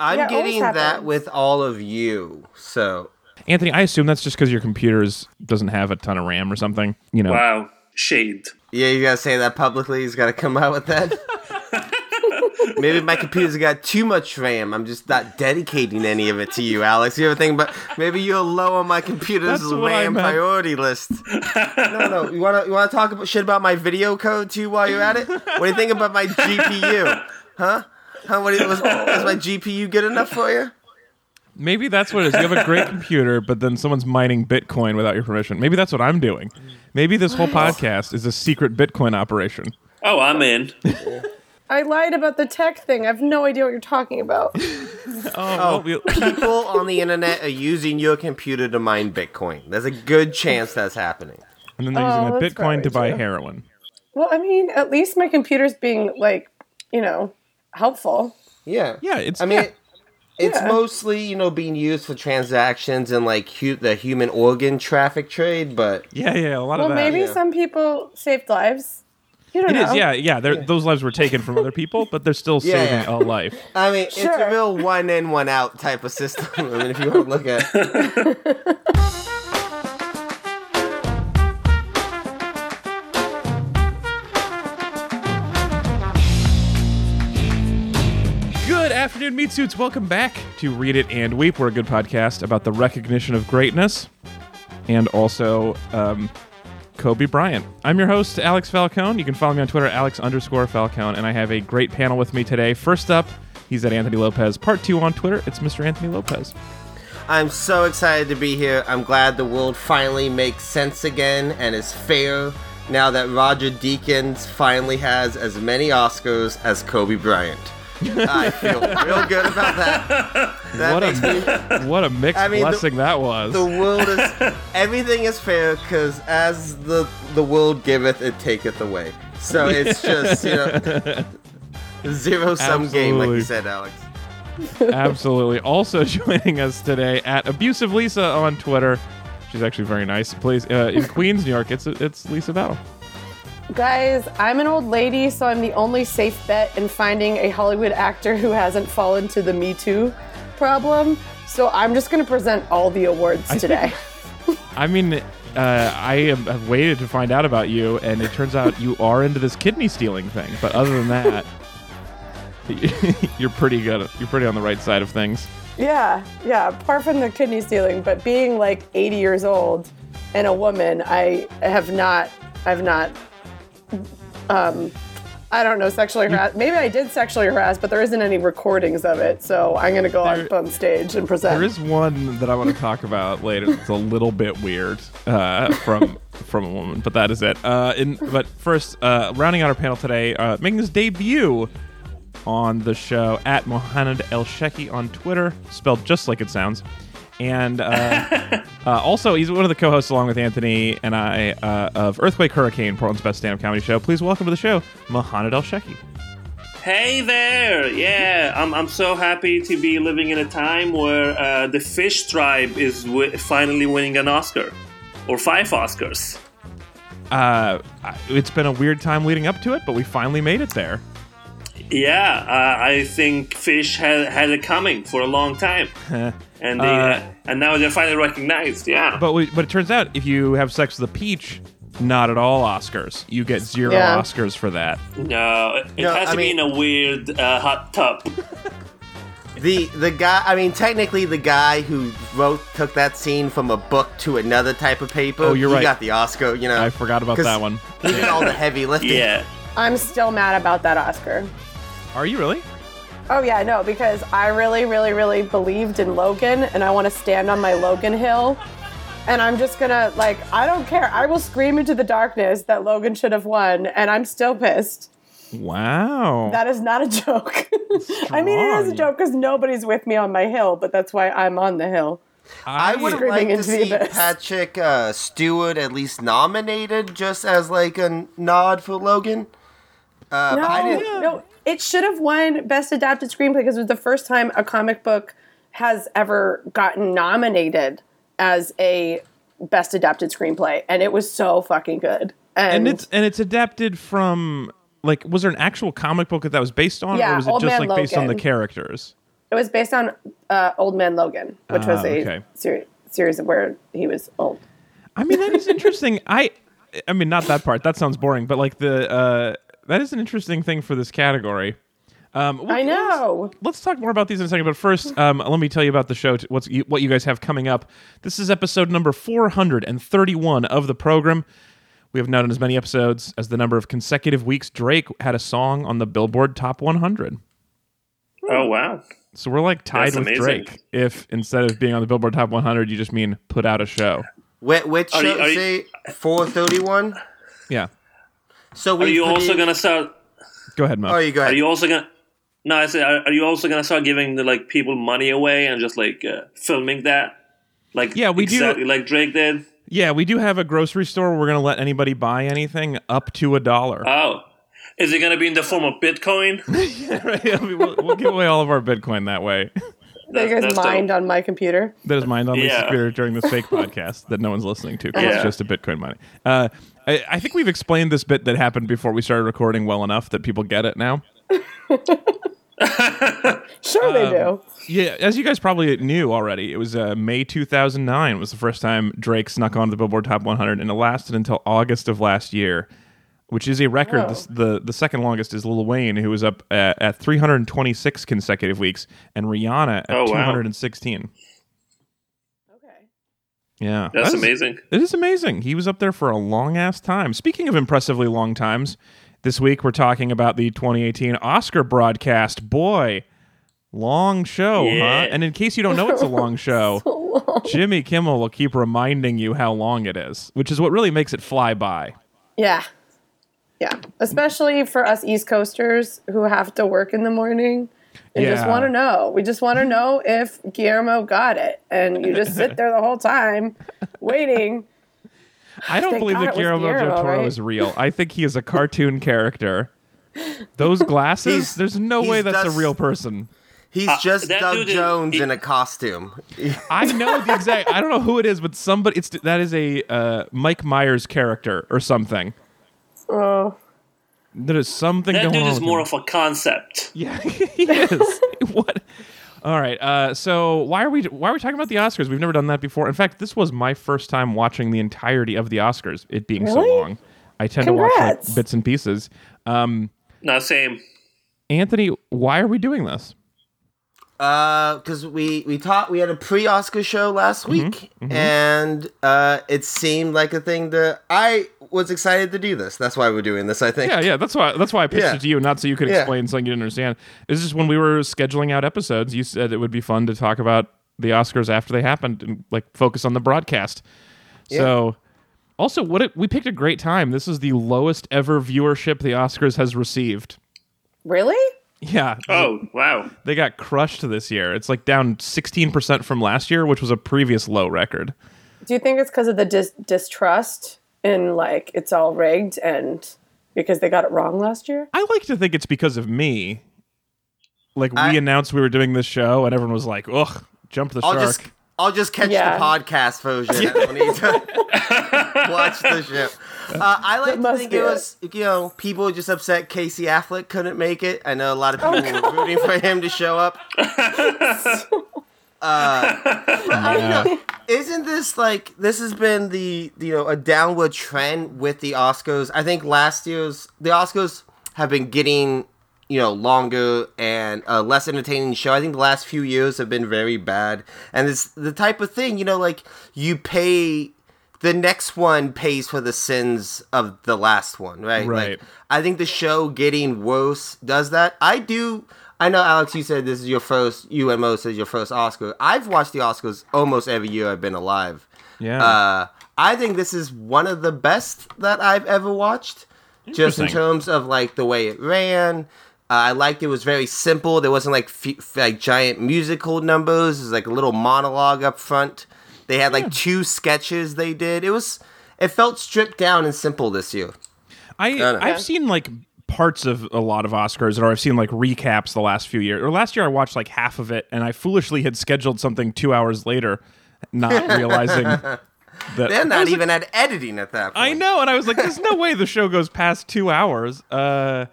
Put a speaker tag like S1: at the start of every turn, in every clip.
S1: I'm
S2: Yeah,
S1: getting that with all of you. So
S3: Anthony, I assume that's just because your computer's doesn't have a ton of RAM or something. You know,
S4: Wow. Shade.
S1: yeah, you gotta say that publicly. He's gotta come out with that. Maybe my computer's got too much RAM. I'm just not dedicating any of it to you, Alex. You ever think about maybe you're low on my computer's
S3: That's
S1: RAM priority list? No, no. You wanna you wanna talk about shit about my video code too while you're at it? What do you think about my GPU? Huh? Huh? What do you, was, was my GPU good enough for you?
S3: maybe that's what it is. You have a great computer, but then someone's mining Bitcoin without your permission. Maybe that's what I'm doing. Maybe this whole podcast is a secret Bitcoin operation.
S4: Oh, I'm in.
S2: I lied about the tech thing. I have no idea what you're talking about.
S3: Oh, well, oh,
S1: People on the internet are using your computer to mine Bitcoin. There's a good chance that's happening.
S3: and then they're
S2: Oh,
S3: using the
S2: that's
S3: Bitcoin to
S2: probably
S3: buy
S2: true.
S3: heroin.
S2: Well, I mean, at least my computer's being like, you know, helpful.
S1: Yeah.
S3: Yeah, it's
S1: I mean,
S3: yeah.
S1: it's
S2: Yeah.
S1: mostly you know being used for transactions and like hu- the human organ traffic trade, but
S3: yeah, yeah, a lot
S2: Well,
S3: of that.
S2: maybe
S1: yeah.
S2: some people saved lives. You don't
S3: It
S2: know.
S3: is, yeah, yeah. they're- Those lives were taken from other people, but they're still
S1: Yeah,
S3: saving
S1: yeah.
S3: a life.
S1: I mean, it's a real one in one out type of system. I mean, if you want to look at,
S3: afternoon, meat suits. Welcome back to Read It and Weep. We're a good podcast about the recognition of greatness and also um, Kobe Bryant. I'm your host, Alex Falcone. You can follow me on Twitter, Alex underscore Falcone, and I have a great panel with me today. First up, he's at Anthony Lopez. Part two on Twitter, it's Mr. Anthony Lopez.
S1: I'm so excited to be here. I'm glad the world finally makes sense again and is fair now that Roger Deakins finally has as many Oscars as Kobe Bryant. I feel real good about that. That
S3: What
S1: makes me
S3: a what a mixed
S1: I mean, the-
S3: blessing that was.
S1: the world is everything is fair because as the the world giveth it taketh away so it's just you know zero sum game like you said alex
S3: Absolutely. Also joining us today at Abusive Lisa on Twitter. She's actually very nice. Plays uh, in Queens, New York. It's it's Lisa Battle.
S2: Guys, I'm an old lady, so I'm the only safe bet in finding a Hollywood actor who hasn't fallen to the Me Too problem. So I'm just going to present all the awards
S3: think-
S2: today.
S3: I mean, uh, I have, have waited to find out about you, and it turns out you are into this kidney stealing thing. But other than that, you're pretty good. You're pretty on the right side of things.
S2: yeah, yeah. Apart from the kidney stealing, but being like 80 years old and a woman, I have not, I've not, um, I don't know, sexually harassed. Maybe I did sexually harass, but there isn't any recordings of it. So I'm going to go
S3: There-
S2: up on stage and present.
S3: There is one that I want to talk about later. It's a little bit weird uh, from from a woman, but that is it. Uh, in, but first, uh, rounding out our panel today, uh, making his debut on the show at Mohamed El Sheki on Twitter, spelled just like it sounds. And uh, uh, also, he's one of the co-hosts along with Anthony and I uh, of Earthquake Hurricane, Portland's best stand-up comedy show. Please welcome to the show, Mohamed El Sheki.
S4: Hey there! Yeah, I'm, I'm so happy to be living in a time where uh, the fish tribe is w- finally winning an Oscar. Or five Oscars.
S3: Uh, it's been a weird time leading up to it, but we finally made it there.
S4: Yeah, uh, I think fish had, had it coming for a long time. and they,
S3: Uh,
S4: uh, and now they're finally recognized, yeah.
S3: But we, but it turns out if you have sex with a peach, not at all Oscars. You get zero
S2: Yeah.
S3: Oscars for that.
S4: no, it
S1: No,
S4: has
S1: I
S4: to
S1: mean-
S4: be in a weird uh, hot tub.
S1: the the guy i mean technically the guy who wrote took that scene from a book to another type of paper
S3: Oh, you're
S1: he
S3: right.
S1: got the oscar you know
S3: I forgot about that one.
S1: he did all the heavy lifting
S4: yeah.
S2: I'm still mad about that Oscar.
S3: Are you really?
S2: Oh yeah, no, because I really, really, really believed in Logan, and I want to stand on my Logan hill. And I'm just gonna like, I don't care. I will scream into the darkness that Logan should have won, and I'm still pissed.
S3: Wow.
S2: That is not a joke. I mean, it is a joke because nobody's with me on my hill, but that's why I'm on the hill.
S1: I would have liked to see
S2: abyss.
S1: Patrick uh, Stewart at least nominated, just as like a nod for Logan. Uh,
S2: No,
S1: I didn't.
S2: no, it should have won Best Adapted Screenplay because it was the first time a comic book has ever gotten nominated as a Best Adapted Screenplay, and it was so fucking good. And,
S3: and it's and it's adapted from like was there an actual comic book that that was based on, or was it
S2: Old
S3: just
S2: Man
S3: like based on the characters?
S2: It was based on uh, Old Man Logan, which was
S3: Ah,
S2: a
S3: okay.
S2: seri- series where he was old.
S3: I mean, that is interesting. I, I mean, not that part. That sounds boring. But like the, uh, that is an interesting thing for this category. Um,
S2: I know.
S3: Let's talk more about these in a second. But first, um, let me tell you about the show. t- What's you, what you guys have coming up? This is episode number four hundred and thirty-one of the program. We have not done as many episodes as the number of consecutive weeks Drake had a song on the Billboard Top 100.
S4: Oh wow.
S3: So we're like tied
S4: That's
S3: with
S4: amazing.
S3: Drake. If instead of being on the Billboard Top 100, you just mean put out a show.
S1: Which, which
S4: Are you-
S1: show
S4: are
S1: say 431?
S3: Yeah.
S1: So we
S4: Are you also
S1: produced-
S4: gonna start?
S3: Go ahead, Mo.
S1: Oh, you go
S4: Are you also gonna? No, I said, are, are you also gonna start giving the like people money away and just like uh, filming that? Like
S3: Yeah, we do-
S4: like Drake did.
S3: Yeah, we do have a grocery store where we're going to let anybody buy anything up to a dollar.
S4: Oh, is it gonna be in the form of Bitcoin?
S3: Yeah, we- we'll, we'll give away all of our Bitcoin that way.
S2: That you guys
S4: that's dope.
S2: mined on my computer.
S3: That is mined on the
S4: Yeah.
S3: spirit during this fake podcast that no one's listening to because
S4: Yeah.
S3: it's just a Bitcoin money. Uh, I, I think we've explained this bit that happened before we started recording well enough that people get it now.
S2: Sure, they
S3: Um,
S2: do.
S3: Yeah, as you guys probably knew already, it was uh, May 2009 was the first time Drake snuck onto the Billboard Top 100, and it lasted until August of last year, which is a record.
S2: Oh.
S3: This- the the second longest is Lil Wayne, who was up at, at 326 consecutive weeks, and Rihanna at
S4: Oh, wow.
S3: 216.
S2: Okay.
S3: Yeah,
S4: That's
S3: that is-
S4: amazing.
S3: It is amazing. He was up there for a long ass time. Speaking of impressively long times, this week we're talking about the 2018 Oscar broadcast. Boy, long show,
S4: Yeah.
S3: huh? And in case you don't know it's a long show, Jimmy Kimmel will keep reminding you how long it is, which is what really makes it fly by.
S2: Yeah. Yeah. Especially for us East Coasters who have to work in the morning and just want to know. We just want to know if Guillermo got it. And you just sit there the whole time waiting.
S3: I don't
S2: Thank
S3: believe
S2: God
S3: that
S2: it was
S3: Guillermo del
S2: Guillermo,
S3: Toro
S2: right?
S3: is real. I think he is a cartoon character. Those glasses,
S1: He's-
S3: there's no way
S1: he's
S3: that's a real person.
S1: He's
S4: Uh,
S1: just Doug
S4: dude is-
S1: Jones
S4: he-
S1: in a costume.
S3: I know the exact. I don't know who it is, but somebody. It's that is a uh, Mike Myers character or something.
S2: Oh,
S3: There is something
S4: That
S3: going
S4: dude
S3: on.
S4: is more
S3: him.
S4: of a concept.
S3: Yeah, he is. what? All right. Uh, so why are we why are we talking about the Oscars? We've never done that before. In fact, this was my first time watching the entirety of the Oscars. It being so long, I tend to watch like bits and pieces. Um,
S4: No, same.
S3: Anthony, why are we doing this?
S1: Uh, because we we taught we had a pre-Oscar show last
S3: Mm-hmm,
S1: week, and uh, it seemed like a thing that I was excited to do this. That's why we're doing this. I think.
S3: Yeah, yeah. That's why. That's why I pitched
S1: Yeah.
S3: it to you, not so you could
S1: Yeah.
S3: explain something you didn't understand. It's just when we were scheduling out episodes, you said it would be fun to talk about the Oscars after they happened and like focus on the broadcast. So, also, what it, we picked a great time. This is the lowest ever viewership the Oscars has received.
S2: really?
S3: Yeah.
S4: Oh wow.
S3: They got crushed this year. It's like down 16% from last year, which was a previous low record.
S2: Do you think it's because of the dis- distrust in like it's all rigged and because they got it wrong last year?
S3: I like to think it's because of me. Like we
S1: I-
S3: announced we were doing this show, and everyone was like, "Ugh, jump the
S1: I'll
S3: shark."
S1: just I'll just catch
S2: Yeah.
S1: the podcast version. I don't need to watch the show. Uh, I like to think
S2: be
S1: it
S2: it.
S1: was you know people just upset Casey Affleck couldn't make it. I know a lot of people were rooting for him to show up.
S3: Yeah.
S1: Isn't this like this has been the you know a downward trend with the Oscars? I think last year's the Oscars have been getting you know longer and a less entertaining show. I think the last few years have been very bad, and it's the type of thing you know like you pay the next one pays for the sins of the last one, right?
S3: Right.
S1: Like, I think the show getting worse does that. I do. I know, Alex. You said this is your first. You and Mo said your first Oscar. I've watched the Oscars almost every year I've been alive.
S3: Yeah.
S1: Uh, I think this is one of the best that I've ever watched. Just in terms of like the way it ran. Uh, I liked it was very simple. There wasn't like f- like giant musical numbers. It was like a little monologue up front. They had like two sketches they did. It was it felt stripped down and simple this year.
S3: I. I've seen like parts of a lot of Oscars, or I've seen like recaps the last few years. Or last year, I watched like half of it, and I foolishly had scheduled something two hours later, not realizing that
S1: They're not
S3: was like,
S1: even at editing at that point.
S3: I know, and I was like, "There's no way the show goes past two hours." Uh,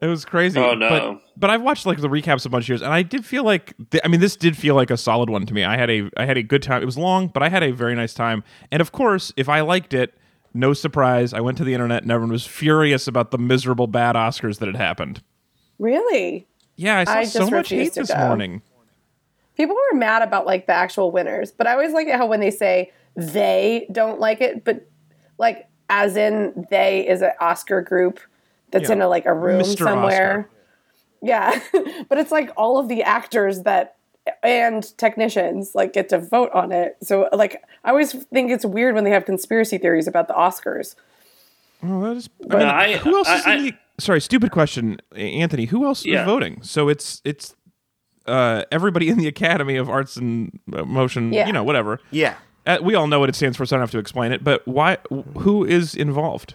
S3: It was crazy.
S4: Oh, no.
S3: But, but I've watched like the recaps a bunch of years, and I did feel like th- I mean, this did feel like a solid one to me. I had a I had a good time. It was long, but I had a very nice time. And of course, if I liked it, no surprise, I went to the internet and everyone was furious about the miserable bad Oscars that had happened.
S2: Really?
S3: Yeah, I saw
S2: I
S3: so much hate this
S2: go.
S3: morning.
S2: People were mad about like the actual winners, but I always like it how when they say they don't like it, but like as in they is an Oscar group that's
S3: Yeah.
S2: in a like a room
S3: Mr.
S2: somewhere. Yeah, but it's like all of the actors that and technicians like get to vote on it. So like I always think it's weird when they have conspiracy theories about the Oscars.
S3: Oh, that is. I mean,
S4: I-
S3: who else is
S4: I-
S3: in the? Sorry, stupid question, Anthony. Who else
S4: Yeah.
S3: is voting? So it's it's uh, everybody in the Academy of Arts and Motion.
S2: Yeah.
S3: You know, whatever.
S1: Yeah.
S3: Uh, we all know what it stands for, so I don't have to explain it. But why? Who is involved?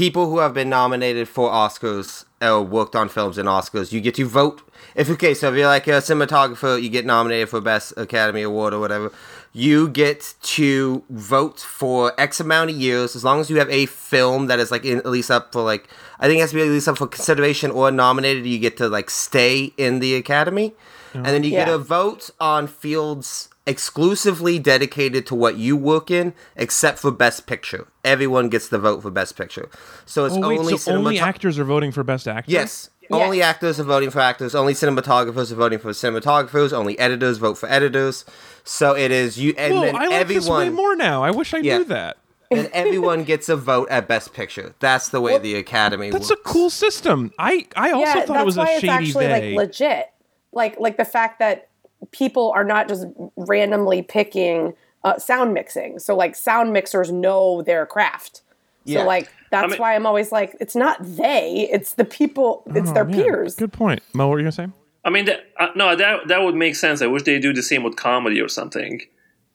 S1: People who have been nominated for Oscars or worked on films in Oscars, you get to vote. If okay, so if you're like a cinematographer, you get nominated for Best Academy Award or whatever. You get to vote for X amount of years as long as you have a film that is like in, at least up for like I think it has to be at least up for consideration or nominated. You get to like stay in the Academy, and then you get a vote on fields exclusively dedicated to what you work in, except for Best Picture. Everyone gets the vote for Best Picture. So it's
S3: Oh wait,
S1: only
S3: so only actors are voting for Best Actor.
S1: Yes. Only actors are voting for actors. Only cinematographers are voting for cinematographers. Only editors vote for editors. So it is you, and
S3: Whoa,
S1: then
S3: I like this way more now. I wish I
S1: Yeah.
S3: knew that.
S1: and everyone gets a vote at Best Picture. That's the way the Academy. Works.
S3: That's a cool system. I I also
S2: yeah,
S3: thought
S2: that's
S3: it was a
S2: why it's
S3: shady
S2: actually
S3: day.
S2: like legit. Like like the fact that people are not just randomly picking uh, sound mixing. So like sound mixers know their craft.
S1: Yeah.
S2: So like that's
S4: mean-
S2: why I'm always like it's not they, it's the people, it's their
S3: Oh, Yeah,
S2: peers.
S3: Good point. Mo, what were you gonna say?
S4: I mean, that, uh, no, that that would make sense. I wish they do the same with comedy or something.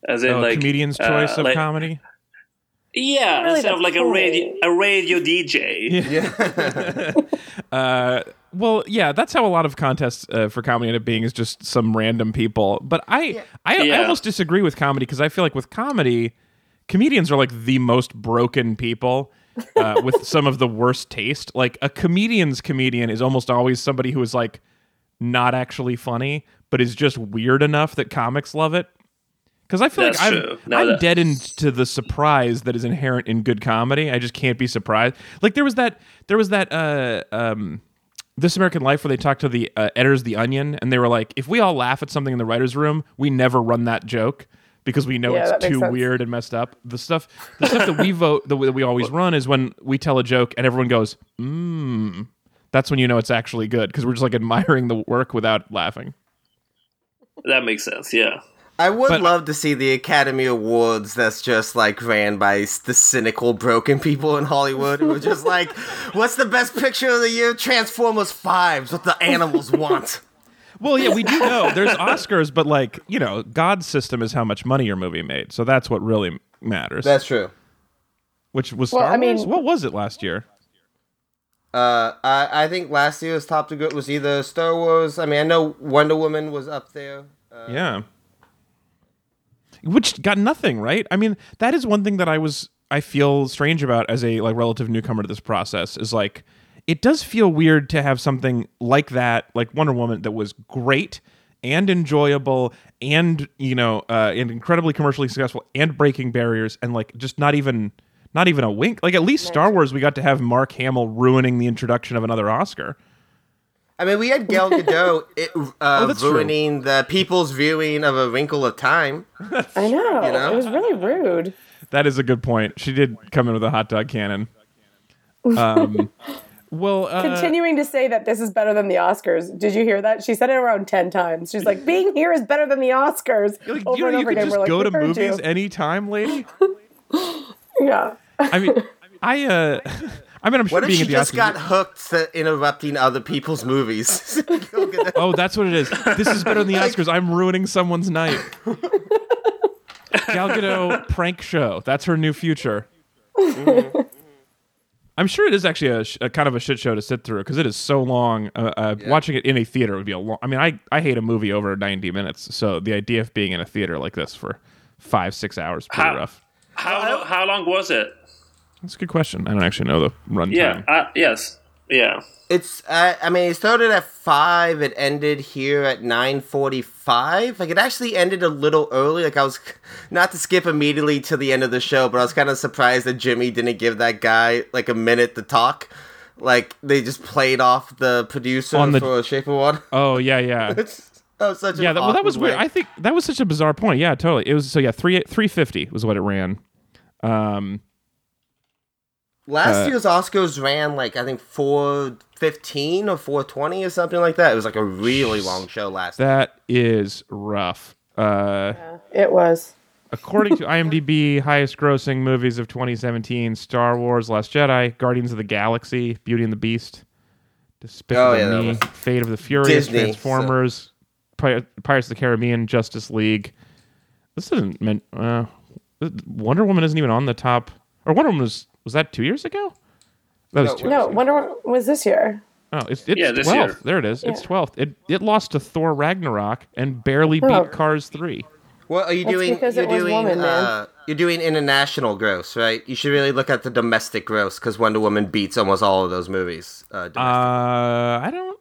S4: As in,
S3: Oh,
S4: like
S3: comedian's
S4: uh,
S3: choice of
S4: like-
S3: comedy.
S4: Yeah,
S2: really
S4: instead of like a radio
S2: point.
S4: a radio DJ.
S3: Well, yeah, that's how a lot of contests uh, for comedy end up being is just some random people. But I, I, I
S4: Yeah.
S3: almost disagree with comedy because I feel like with comedy, comedians are like the most broken people uh, with some of the worst taste. Like a comedian's comedian is almost always somebody who is like not actually funny, but is just weird enough that comics love it. Because I feel
S4: That's
S3: like I'm.
S4: No,
S3: I'm deadened to the surprise that is inherent in good comedy. I just can't be surprised. Like there was that, there was that, uh, um, this American Life where they talked to the uh, editors of The Onion and they were like, if we all laugh at something in the writer's room, we never run that joke because we know
S2: Yeah,
S3: it's too
S2: sense.
S3: weird and messed up. The stuff, the stuff that we vote, the way that we always run is when we tell a joke and everyone goes, mmm. That's when you know it's actually good because we're just like admiring the work without laughing.
S4: That makes sense. Yeah.
S1: I would
S3: But-
S1: love to see the Academy Awards that's just like ran by the cynical, broken people in Hollywood who are just like, "What's the best picture of the year? Transformers Five. What the animals want."
S3: Well, yeah, we do know there's Oscars, but like you know, God's system is how much money your movie made, so that's what really matters.
S1: That's true.
S3: Which was
S2: Well,
S3: Star
S2: I mean-
S3: Wars. What was it last year?
S1: Uh, I I think last year's top to go was either Star Wars. I mean, I know Wonder Woman was up there. Uh,
S3: Yeah. Which got nothing, right? I mean, that is one thing that I was I feel strange about as a like relative newcomer to this process is like it does feel weird to have something like that, like Wonder Woman that was great and enjoyable and, you know, uh and incredibly commercially successful and breaking barriers and like just not even not even a wink. Like at least Star Wars we got to have Mark Hamill ruining the introduction of another Oscar.
S1: I mean, we had Gal Gadot it, uh,
S3: Oh, that's true.
S1: ruining the people's viewing of A Wrinkle of Time.
S2: I know.
S1: You know?
S2: It was really rude.
S3: That is a good point. She did come in with a hot dog cannon. Um, well, uh,
S2: Continuing to say that this is better than the Oscars. Did you hear that? She said it around 10 times. She's like, being here is better than the Oscars.
S3: like,
S2: over
S3: you,
S2: and over
S3: you could
S2: again.
S3: just
S2: like,
S3: go to movies
S2: you."
S3: anytime, lady.
S2: Yeah.
S3: I mean, I, uh, I mean, I'm sure
S1: What if
S3: being
S1: she
S3: at the
S1: just
S3: Oscars.
S1: got hooked to interrupting other people's movies?
S3: Oh, that's what it is. This is better than the Oscars. I'm ruining someone's night. Gal Gadot prank show. That's her new future. I'm sure it is actually a, sh- a kind of a shit show to sit through because it is so long. Uh, uh, Watching it in a theater would be a long. I mean, I, I hate a movie over 90 minutes, so the idea of being in a theater like this for five six hours pretty
S4: How-
S3: rough.
S4: How how long was it?
S3: That's a good question. I don't actually know the runtime.
S4: Yeah. Uh, yes. Yeah.
S1: It's. I I mean, it started at five. It ended here at nine forty-five. Like it actually ended a little early. Like I was, not to skip immediately to the end of the show, but I was kind of surprised that Jimmy didn't give that guy like a minute to talk. Like they just played off the producer
S3: On the-
S1: for Shape of Water.
S3: Oh yeah, yeah.
S1: It's, that was such
S3: yeah,
S1: an
S3: that, well, that
S1: awkward
S3: was weird. I think that was such a bizarre point. Yeah, totally. It was so yeah, three three fifty was what it ran. Um,
S1: Last
S3: Uh,
S1: year's Oscars ran like I think four fifteen or four twenty or something like that. It was like a really long show last.
S3: that is rough. Uh,
S2: It was.
S3: according to IMDb, highest grossing movies of 2017: Star Wars: Last Jedi, Guardians of the Galaxy, Beauty and the Beast, Despicable
S1: Oh, yeah,
S3: Me, Fate of the Furious,
S1: Disney,
S3: Transformers, Pi- Pirates of the Caribbean, Justice League. This isn't meant. Uh, Wonder Woman isn't even on the top. Or Wonder Woman was was that two years ago? That was
S1: No,
S3: two.
S2: No, Wonder Woman was this year.
S3: Oh, it's, it's
S4: Yeah, this
S3: 12th.
S4: year.
S3: There it is. It's 12th. It it lost to Thor Ragnarok and barely beat
S2: Oh.
S3: Cars 3.
S1: What are you
S2: That's
S1: doing?
S2: because
S1: you're
S2: it was
S1: doing.
S2: woman, man.
S1: uh, you're doing international gross, right? You should really look at the domestic gross because Wonder Woman beats almost all of those movies. Uh.
S3: Uh, I don't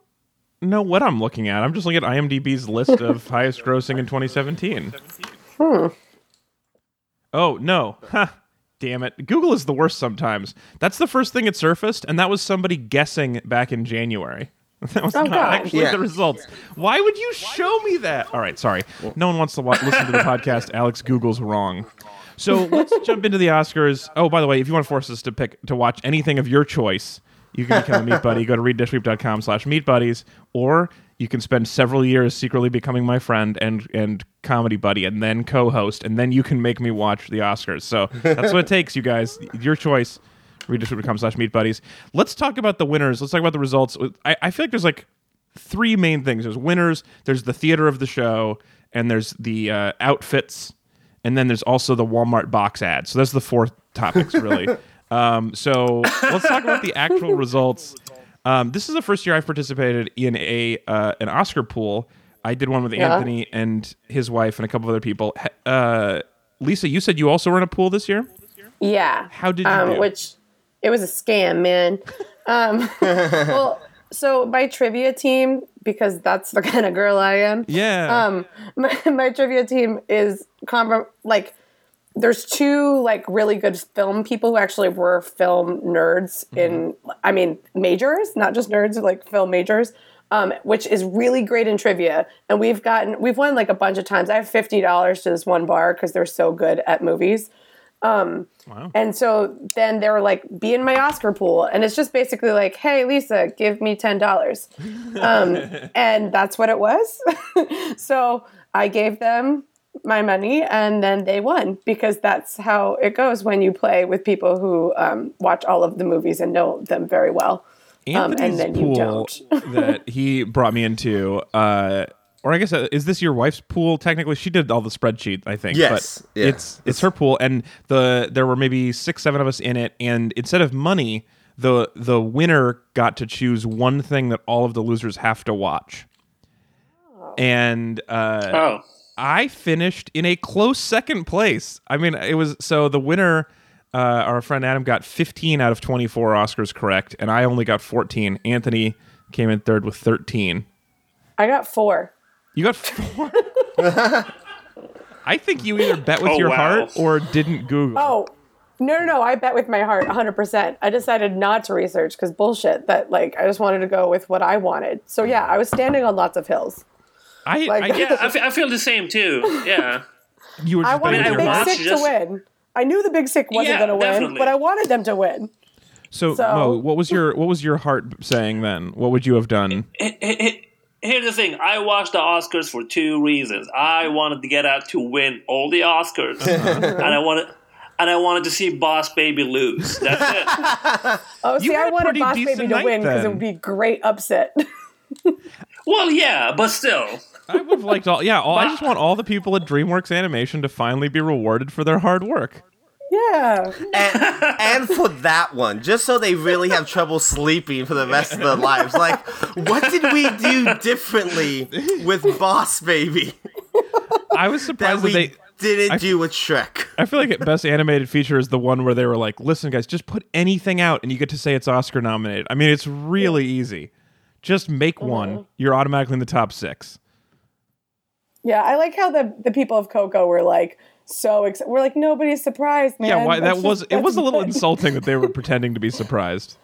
S3: know what I'm looking at. I'm just looking at IMDb's list of highest grossing in 2017.
S2: Hmm.
S3: Oh, no. Ha. Damn it. Google is the worst sometimes. That's the first thing it surfaced, and that was somebody guessing back in January. That was
S2: Oh,
S3: not
S2: God.
S3: actually
S1: Yeah.
S3: the results. Why would you show me that? All right, sorry. No one wants to wa- listen to the podcast. Alex Google's wrong. So let's jump into the Oscars. Oh, by the way, if you want to force us to pick to watch anything of your choice, you can become a meat buddy. Go to read-weep.com slash meat buddies, or you can spend several years secretly becoming my friend and and comedy buddy, and then co-host, and then you can make me watch the Oscars. So that's what it takes, you guys. Your choice. Read.com slash meat buddies. Let's talk about the winners. Let's talk about the results. I, I feel like there's like three main things. There's winners, there's the theater of the show, and there's the uh, outfits, and then there's also the Walmart box ad. So that's the four topics, really. um, so let's talk about the actual results. Um, this is the first year I've participated in a uh, an Oscar pool. I did one with
S2: Yeah.
S3: Anthony and his wife and a couple other people. Uh, Lisa, you said you also were in a pool this year.
S2: Yeah.
S3: How did you
S2: um,
S3: do?
S2: Which it was a scam, man. Um, well, so my trivia team, because that's the kind of girl I am.
S3: Yeah.
S2: Um, my, my trivia team is com- like there's two like really good film people who actually were film nerds in I mean majors, not just nerds, like film majors. Um, which is really great in trivia, and we've gotten we've won like a bunch of times. I have fifty dollars to this one bar because they're so good at movies.
S3: wow.
S2: And so then they were like, be in my Oscar pool. And it's just basically like, hey, Lisa, give me $10. Um, and that's what it was. so I gave them my money and then they won because that's how it goes when you play with people who um, watch all of the movies and know them very well. Um, and
S3: Anthony's
S2: then you
S3: pool
S2: don't.
S3: that he brought me into, uh, or I guess uh, is this your wife's pool? Technically, she did all the spreadsheet, I think.
S1: Yes,
S3: but
S1: yeah.
S3: it's it's her pool, and the there were maybe six, seven of us in it, and instead of money, the the winner got to choose one thing that all of the losers have to watch, and uh,
S4: Oh.
S3: I finished in a close second place. I mean, it was so the winner, uh, our friend Adam, got 15 out of 24 Oscars correct, and I only got 14. Anthony came in third with 13.
S2: I got four.
S3: You got four. I think you either bet with
S4: Oh,
S3: your
S4: wow.
S3: heart or didn't Google.
S2: Oh, no, no, no. I bet with my heart 100%. I decided not to research because bullshit that, like, I just wanted to go with what I wanted. So, yeah, I was standing on lots of hills.
S3: I,
S2: like-
S3: I
S4: Yeah, I feel the same too. Yeah.
S3: you were
S2: I
S3: just
S2: wanted the
S4: I
S2: Big
S3: your heart.
S4: watched
S2: Sick
S4: just-
S2: to win. I knew the Big Sick wasn't
S4: Yeah,
S2: going to win,
S4: definitely.
S2: but I wanted them to win.
S3: So,
S2: so-
S3: Mo, what was your what was your heart saying then? What would you have done?
S4: Here's the thing. I watched the Oscars for two reasons. I wanted to get out to win all the Oscars, uh-huh. and I wanted. And I wanted to see Boss Baby lose. That's it.
S2: Oh, see,
S3: had
S2: I
S3: a
S2: wanted Boss Baby to win because it would be great upset.
S4: well, yeah, but still.
S3: I would have liked all. Yeah, all, I just want all the people at DreamWorks Animation to finally be rewarded for their hard work.
S2: yeah.
S1: and, and for that one, just so they really have trouble sleeping for the rest of their lives. Like, what did we do differently with Boss Baby?
S3: I was surprised that,
S1: we-
S3: they
S1: didn't do with Shrek.
S3: I feel like best animated feature is the one where they were like, "Listen, guys, just put anything out, and you get to say it's Oscar nominated." I mean, it's really easy. Just make
S2: Mm-hmm.
S3: one. You're automatically in the top six.
S2: Yeah, I like how the the people of Coco were like so excited. We're like nobody's surprised, man.
S3: yeah, why,
S2: That's
S3: that was it was a little
S2: good.
S3: insulting that they were pretending to be surprised.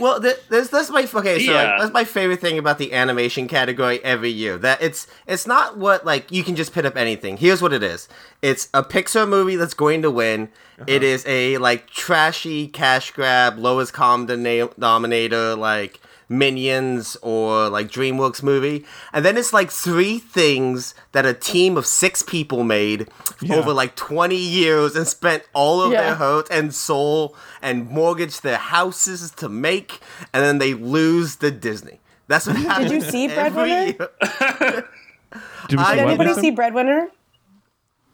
S1: Well, th- this, that's my okay. So
S4: Yeah.
S1: like, that's my favorite thing about the animation category every year. That it's it's not what like you can just put up anything. Here's what it is. It's a Pixar movie that's going to win. Uh-huh. It is a like trashy cash grab, lowest common dena- denominator like Minions or like DreamWorks movie, and then it's like three things that a team of six people made
S3: Yeah.
S1: over like twenty years and spent all of
S2: Yeah.
S1: their heart and soul and mortgaged their houses to make, and then they lose the Disney. That's what happens.
S2: you see Breadwinner?
S3: Did
S1: I-
S3: see
S2: Did
S3: what,
S2: anybody see Breadwinner?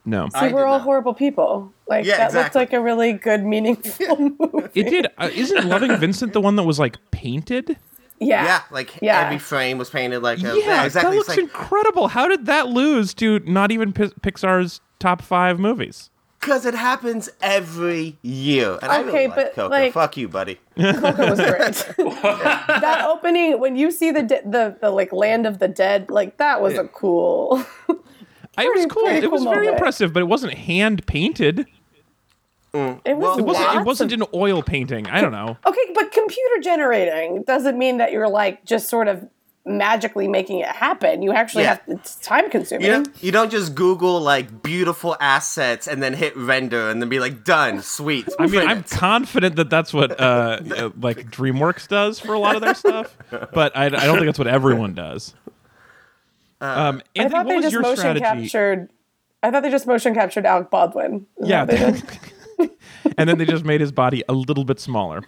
S3: No,
S2: See, we're all
S1: not.
S2: horrible people. Like
S1: Yeah,
S2: that
S1: exactly.
S2: looked like a really good, meaningful movie.
S3: it did. Uh, isn't Loving Vincent the one that was like painted?
S2: Yeah,
S1: Yeah, like
S2: Yeah.
S1: every frame was painted like a,
S3: Yeah,
S1: exactly.
S3: that looks
S1: like,
S3: incredible. How did that lose to not even Pi- Pixar's top five movies?
S1: Because it happens every year. And I really
S2: Okay,
S1: like
S2: but,
S1: Coco.
S2: like-
S1: Fuck you, buddy.
S2: Coco was great. that opening when you see the de- the the like land of the dead, like that was a cool.
S3: I, it was cool.
S2: pretty
S3: It was
S2: cool
S3: very impressive, but it wasn't hand painted.
S2: It was.
S1: Well,
S3: It wasn't.
S2: lots
S3: It wasn't
S2: of-
S3: an oil painting. I don't know.
S2: okay, but computer generating doesn't mean that you're like just sort of magically making it happen. You actually
S1: Yeah.
S2: have it's time consuming.
S1: You don't, you don't just Google like beautiful assets and then hit render and then be like done, sweet.
S3: I mean, I'm confident that that's what uh, uh, like DreamWorks does for a lot of their stuff, but I, I don't think that's what everyone does. Um,
S2: I
S3: Anthony,
S2: thought they just motion
S3: strategy?
S2: captured. I thought they just motion captured Alec Baldwin. Is
S3: Yeah,
S2: they did?
S3: and then they just made his body a little bit smaller.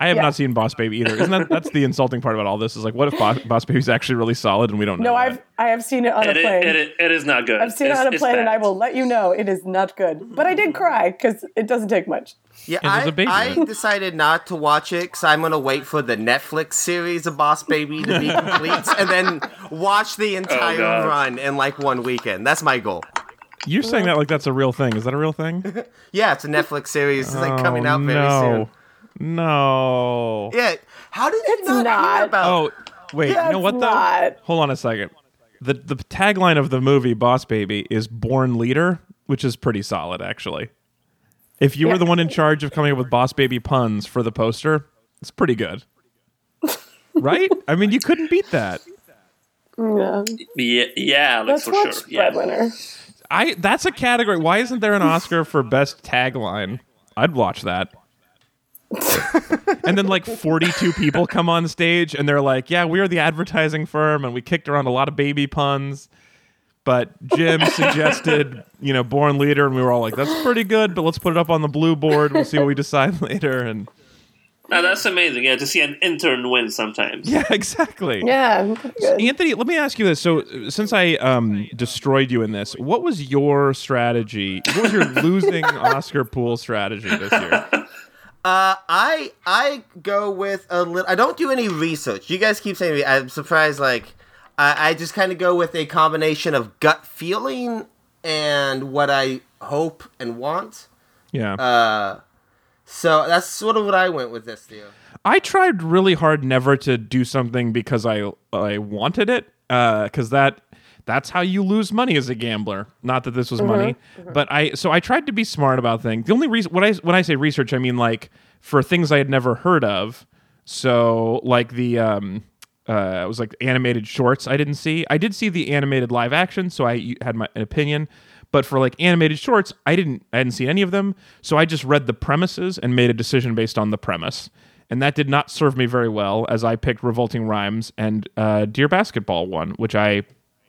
S3: I have
S2: Yeah.
S3: not seen Boss Baby either. Isn't that that's the insulting part about all this? Is like, what if Boss, Boss Baby's actually really solid and we don't know?
S2: no,
S3: that?
S2: I've I have seen it on
S4: It,
S2: a
S4: i-
S2: plane.
S4: it, it is not good.
S2: I've seen
S4: It's-
S2: it on a
S4: it's
S2: plane, and I will let you know it is not good. But I did cry because it doesn't take much.
S1: Yeah,
S3: And
S1: I,
S3: a baby
S1: I decided not to watch it because I'm gonna wait for the Netflix series of Boss Baby to be complete and then watch the entire oh,
S4: God.
S1: run in like one weekend. That's my goal.
S3: You're saying that like that's a real thing. Is that a real thing?
S1: Yeah, it's a Netflix series. It's like coming
S3: Oh,
S1: out very
S3: no.
S1: soon.
S3: No.
S1: Yeah, how did you
S2: It's
S1: not, hear about?
S3: Oh, wait.
S2: Yeah,
S3: you know
S2: it's
S3: what though? Hold on a second. The the tagline of the movie Boss Baby is "Born Leader," which is pretty solid actually. If you were the one in charge of coming up with Boss Baby puns for the poster, it's pretty good. right? I mean, you couldn't beat that.
S2: Yeah.
S4: Yeah, yeah
S2: Let's
S4: Alex, for
S2: watch
S4: sure. Yeah.
S3: I that's a category. Why isn't there an Oscar for best tagline? I'd watch that. and then like 42 people come on stage and they're like, "Yeah, we are the advertising firm and we kicked around a lot of baby puns." But Jim suggested, you know, Born Leader and we were all like, "That's pretty good, but let's put it up on the blue board. We'll see what we decide later." And
S4: Now, that's amazing. Yeah, to see an intern win sometimes.
S3: yeah, exactly.
S2: Yeah. Good.
S3: Anthony, let me ask you this. So, since I um, destroyed you in this, what was your strategy? What was your losing Oscar pool strategy this year?
S1: Uh, I I go with a little. I don't do any research. You guys keep saying I'm surprised. Like I, I just kind of go with a combination of gut feeling and what I hope and want.
S3: Yeah.
S1: Uh, so that's sort of what I went with this year.
S3: I tried really hard never to do something because I I wanted it, because that that's how you lose money as a gambler. Not that this was money, but I so I tried to be smart about things. The only reason when I when I say research, I mean like for things I had never heard of. So like the um uh it was like animated shorts I didn't see. I did see the animated live action, so I had my an opinion. But for like animated shorts, I didn't I hadn't seen any of them. So I just read the premises and made a decision based on the premise. And that did not serve me very well as I picked Revolting Rhymes and uh, Dear Basketball one, which I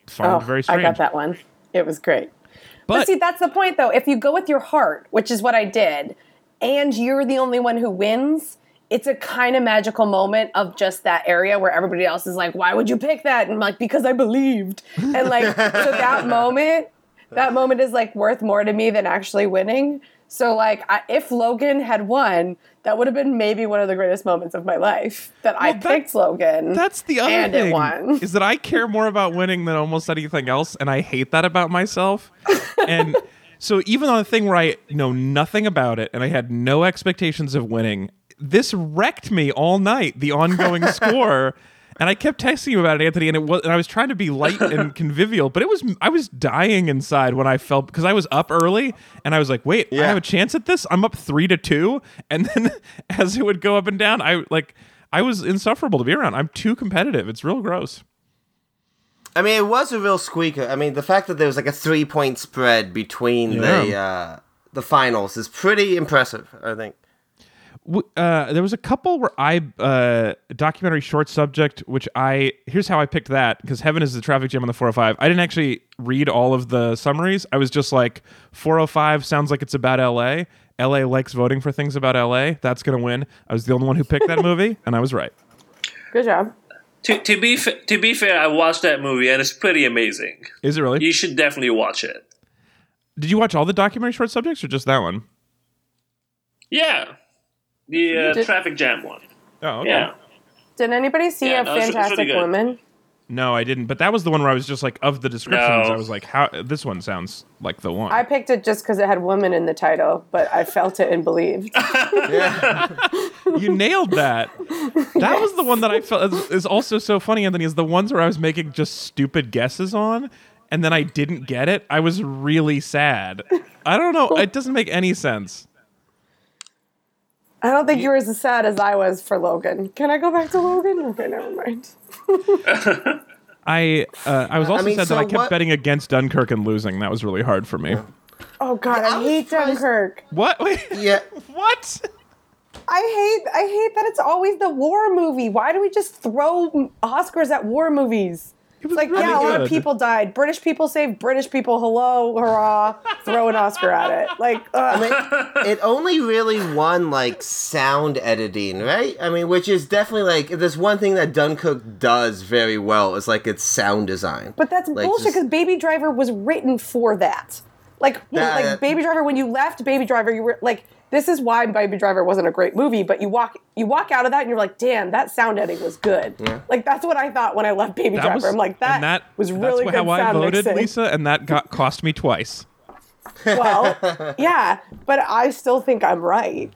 S3: found
S2: Oh,
S3: very strange.
S2: I got that one. It was great. But,
S3: But-
S2: see, that's the point, though. If you go with your heart, which is what I did, and you're the only one who wins, it's a kind of magical moment of just that area where everybody else is like, "Why would you pick that?" And I'm like, "Because I believed." And like, so that moment, that moment is like worth more to me than actually winning. So like, I, if Logan had won, that would have been maybe one of the greatest moments of my life. That I
S3: Well, that-
S2: picked Logan.
S3: That's the other
S2: and it
S3: thing
S2: won.
S3: is that I care more about winning than almost anything else, and I hate that about myself. and So even on a thing where I know nothing about it and I had no expectations of winning, this wrecked me all night. The ongoing score. And I kept texting you about it, Anthony, and it was, and I was trying to be light and convivial, but it was, I was dying inside when I felt because I was up early, and I was like, wait, I have a chance at this. I'm up three to two, and then as it would go up and down, I like, I was insufferable to be around. I'm too competitive. It's real gross.
S1: I mean, it was a real squeaker. I mean, the fact that there was like a three point spread between the uh, the finals is pretty impressive. I think.
S3: W- uh, there was a couple where I uh, documentary short subject, which I here's how I picked that because Heaven is the traffic jam on the 405. I didn't actually read all of the summaries. I was just like 405 sounds like it's about L.A. L.A. likes voting for things about L.A. That's gonna win. I was the only one who picked that movie, and I was right.
S2: Good job.
S4: To, to be fa- to be fair, I watched that movie and it's pretty amazing.
S3: Is it really?
S4: You should definitely watch it.
S3: Did you watch all the documentary short subjects or just that one?
S4: Yeah, the uh,
S2: Did-
S4: traffic jam one.
S3: Oh, okay.
S4: Yeah,
S2: Did anybody see
S4: Yeah,
S2: a
S4: no, it's- it's
S2: Fantastic
S4: really.
S2: Woman?
S3: No, I didn't. But that was the one where I was just like, of the descriptions,
S4: No.
S3: I was like, how this one sounds like the one.
S2: I picked it just because it had woman in the title, but I felt it and believed.
S3: you nailed that. That was the one that I felt is, is also so funny, Anthony, is the ones where I was making just stupid guesses on, and then I didn't get it. I was really sad. I don't know. It doesn't make any sense.
S2: I don't think you were as sad as I was for Logan. Can I go back to Logan? Okay, never mind.
S3: I uh, I was also
S1: mean,
S3: sad
S1: so
S3: that I kept
S1: what-
S3: betting against Dunkirk and losing. That was really hard for me.
S2: Oh God,
S1: Yeah, I
S2: I
S1: was
S2: hate
S1: surprised-
S2: Dunkirk.
S3: What? Wait,
S1: Yeah.
S3: what?
S2: I hate I hate that it's always the war movie. Why do we just throw Oscars at war movies?
S3: It
S2: It's
S3: was
S2: like,
S3: really
S2: yeah, a lot of people died. British people saved British people. Hello, hurrah! Throw an Oscar at it. Like, ugh.
S1: it only really won like sound editing, right? I mean, which is definitely like if there's one thing that Dunkirk does very well is like its sound design.
S2: but that's
S1: Like,
S2: bullshit because Baby Driver was written for that. Like, when-
S1: Yeah,
S2: like
S1: yeah.
S2: Baby Driver, when you left Baby Driver, you were like, this is why Baby Driver wasn't a great movie. But you walk you walk out of that and you're like, damn, that sound editing was good. Like that's what I thought when I left Baby
S3: That
S2: Driver.
S3: was
S2: I'm like, that,
S3: and that
S2: was really
S3: that's
S2: good
S3: how I voted,
S2: mixing.
S3: Lisa, and that got cost me twice.
S2: Well, yeah, but I still think I'm right.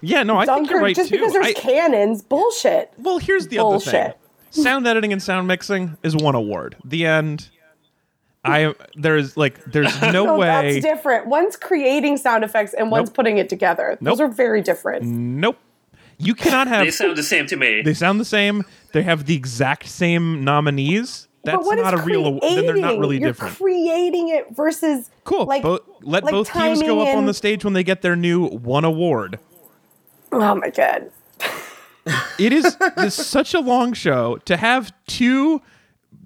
S3: Yeah, no, I think you're
S2: Dunkirk,
S3: right
S2: just
S3: too.
S2: because there's
S3: I-
S2: cannons, bullshit.
S3: Well, here's the other thing.
S2: Bullshit.
S3: Sound editing and sound mixing is one award. The end. I there's like there's no,
S2: No,
S3: way.
S2: that's different. One's creating sound effects and one's
S3: Nope.
S2: putting it together. Those
S3: Nope.
S2: are very different.
S3: Nope. You cannot have.
S4: they sound the same to me.
S3: they sound the same. They have the exact same nominees. That's
S2: but what
S3: not
S2: is
S3: a real. awa- Then they're not
S2: creating?
S3: really
S2: You're
S3: different.
S2: creating it versus
S3: cool.
S2: Like,
S3: Bo- let
S2: like
S3: both teams go
S2: timing
S3: up on the stage when they get their new one award.
S2: Oh my god.
S3: It is it's such a long show to have two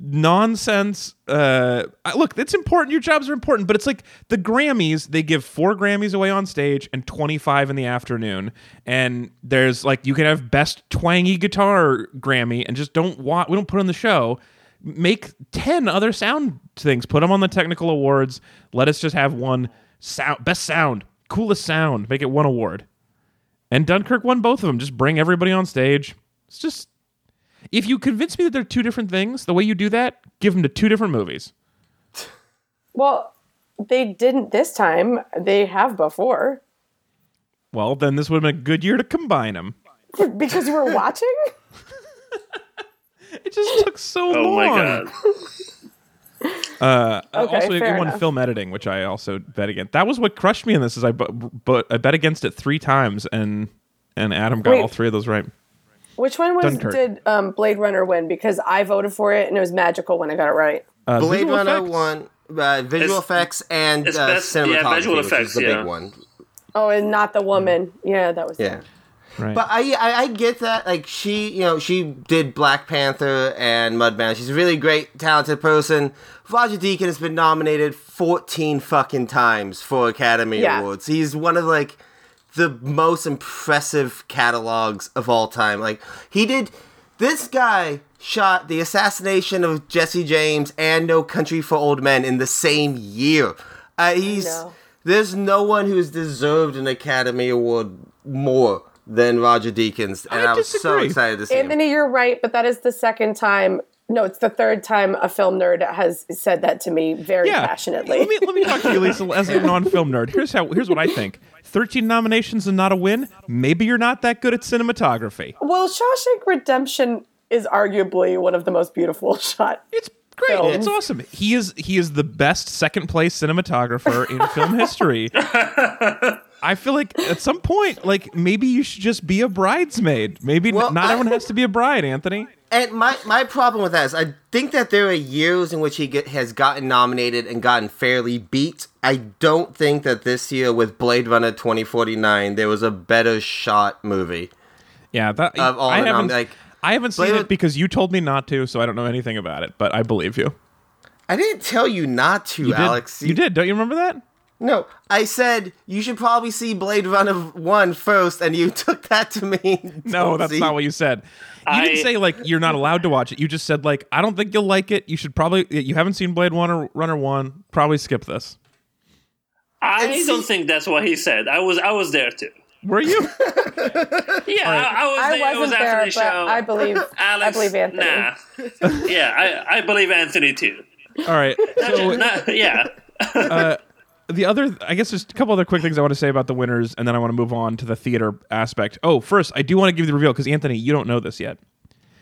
S3: nonsense uh look it's important. Your jobs are important but it's like the grammys they give four grammys away on stage and 25 in the afternoon. And there's like you can have best twangy guitar grammy and just don't want we don't put on the show. Make 10 other sound things. Put them on the technical awards. Let us just have one sound best sound coolest sound. Make it one award. And Dunkirk won both of them. Just bring everybody on stage. It's just if you convince me that they're two different things, the way you do that, give them to two different movies.
S2: Well, they didn't this time. They have before.
S3: Well, then this would have been a good year to combine them.
S2: Because you were watching?
S3: It just took so
S4: oh
S3: long.
S4: my god.
S3: Uh,
S2: Okay,
S3: also, it
S2: fair
S3: won
S2: enough.
S3: film editing, which I also bet against. That was what crushed me in this. Is I bu- but I bet against it three times, and and Adam got
S2: Wait.
S3: all three of those right.
S2: Which one was
S3: Dunkirk.
S2: did um, Blade Runner win? Because I voted for it and it was magical when I got it right.
S3: Uh,
S1: Blade
S3: visual
S1: Runner
S3: effects?
S1: won uh, visual
S4: It's-
S1: effects and
S4: it's
S1: uh,
S4: best- yeah,
S1: cinematography,
S4: visual
S1: which
S4: effects,
S1: is the
S4: yeah.
S1: big one.
S2: Oh, and not the woman. Yeah, that was
S1: Yeah.
S3: Right.
S1: But I, I I get that like she you know she did Black Panther and Mudbound. She's a really great talented person. Roger Deakins has been nominated 14 fucking times for Academy
S2: Yeah.
S1: Awards. He's one of like the most impressive catalogs of all time. Like he did this guy shot the assassination of Jesse James and No Country for Old Men in the same year. Uh, he's
S2: know.
S1: there's no one who's deserved an Academy Award more than Roger Deakins, and
S3: I
S1: I, was so excited to see him.
S2: Anthony, you're right, but that is the second time No, it's the third time a film nerd has said that to me very
S3: Yeah.
S2: passionately.
S3: Let me let me talk to you, Lisa, as a non-film nerd. Here's how. Here's what I think. Thirteen nominations and not a win. Maybe you're not that good at cinematography.
S2: well, Shawshank Redemption is arguably one of the most beautiful shot.
S3: It's great.
S2: Films.
S3: It's awesome. He is he is the best second place cinematographer in film history. I feel like at some point, like maybe you should just be a bridesmaid. Maybe
S1: Well,
S3: not
S1: I-
S3: everyone has to be a bride, Anthony.
S1: And my, my problem with that is I think that there are years in which he get, has gotten nominated and gotten fairly beat. I don't think that this year with Blade Runner 2049 there was a better shot movie.
S3: Yeah, that
S1: Of all
S3: I haven't.
S1: like,
S3: I haven't seen
S1: Blade-
S3: it because you told me not to, so I don't know anything about it. But I believe you.
S1: I didn't tell you not to,
S3: You did.
S1: Alex.
S3: You did. Don't you remember that?
S1: No, I said you should probably see Blade Runner 1 first, and you took that to mean.
S3: No, that's
S1: see-
S3: not what you said. You
S4: I-
S3: didn't say like you're not allowed to watch it. You just said like I don't think you'll like it. You should probably you haven't seen Blade Runner Runner One. Probably skip this.
S4: I
S1: And
S4: don't think that's what he said. I was I was there too.
S3: Were you?
S4: Yeah, I, I was
S2: I
S4: there. it was
S2: wasn't
S4: after
S2: there,
S4: the
S2: but
S4: show.
S2: I believe
S4: Alex,
S2: I believe Anthony.
S4: Nah. yeah, I, I believe Anthony too.
S3: All right. So
S4: Nah, yeah.
S3: Uh, the other, I guess, there's a couple other quick things I want to say about the winners, and then I want to move on to the theater aspect. Oh, first, I do want to give you the reveal because Anthony, you don't know this yet.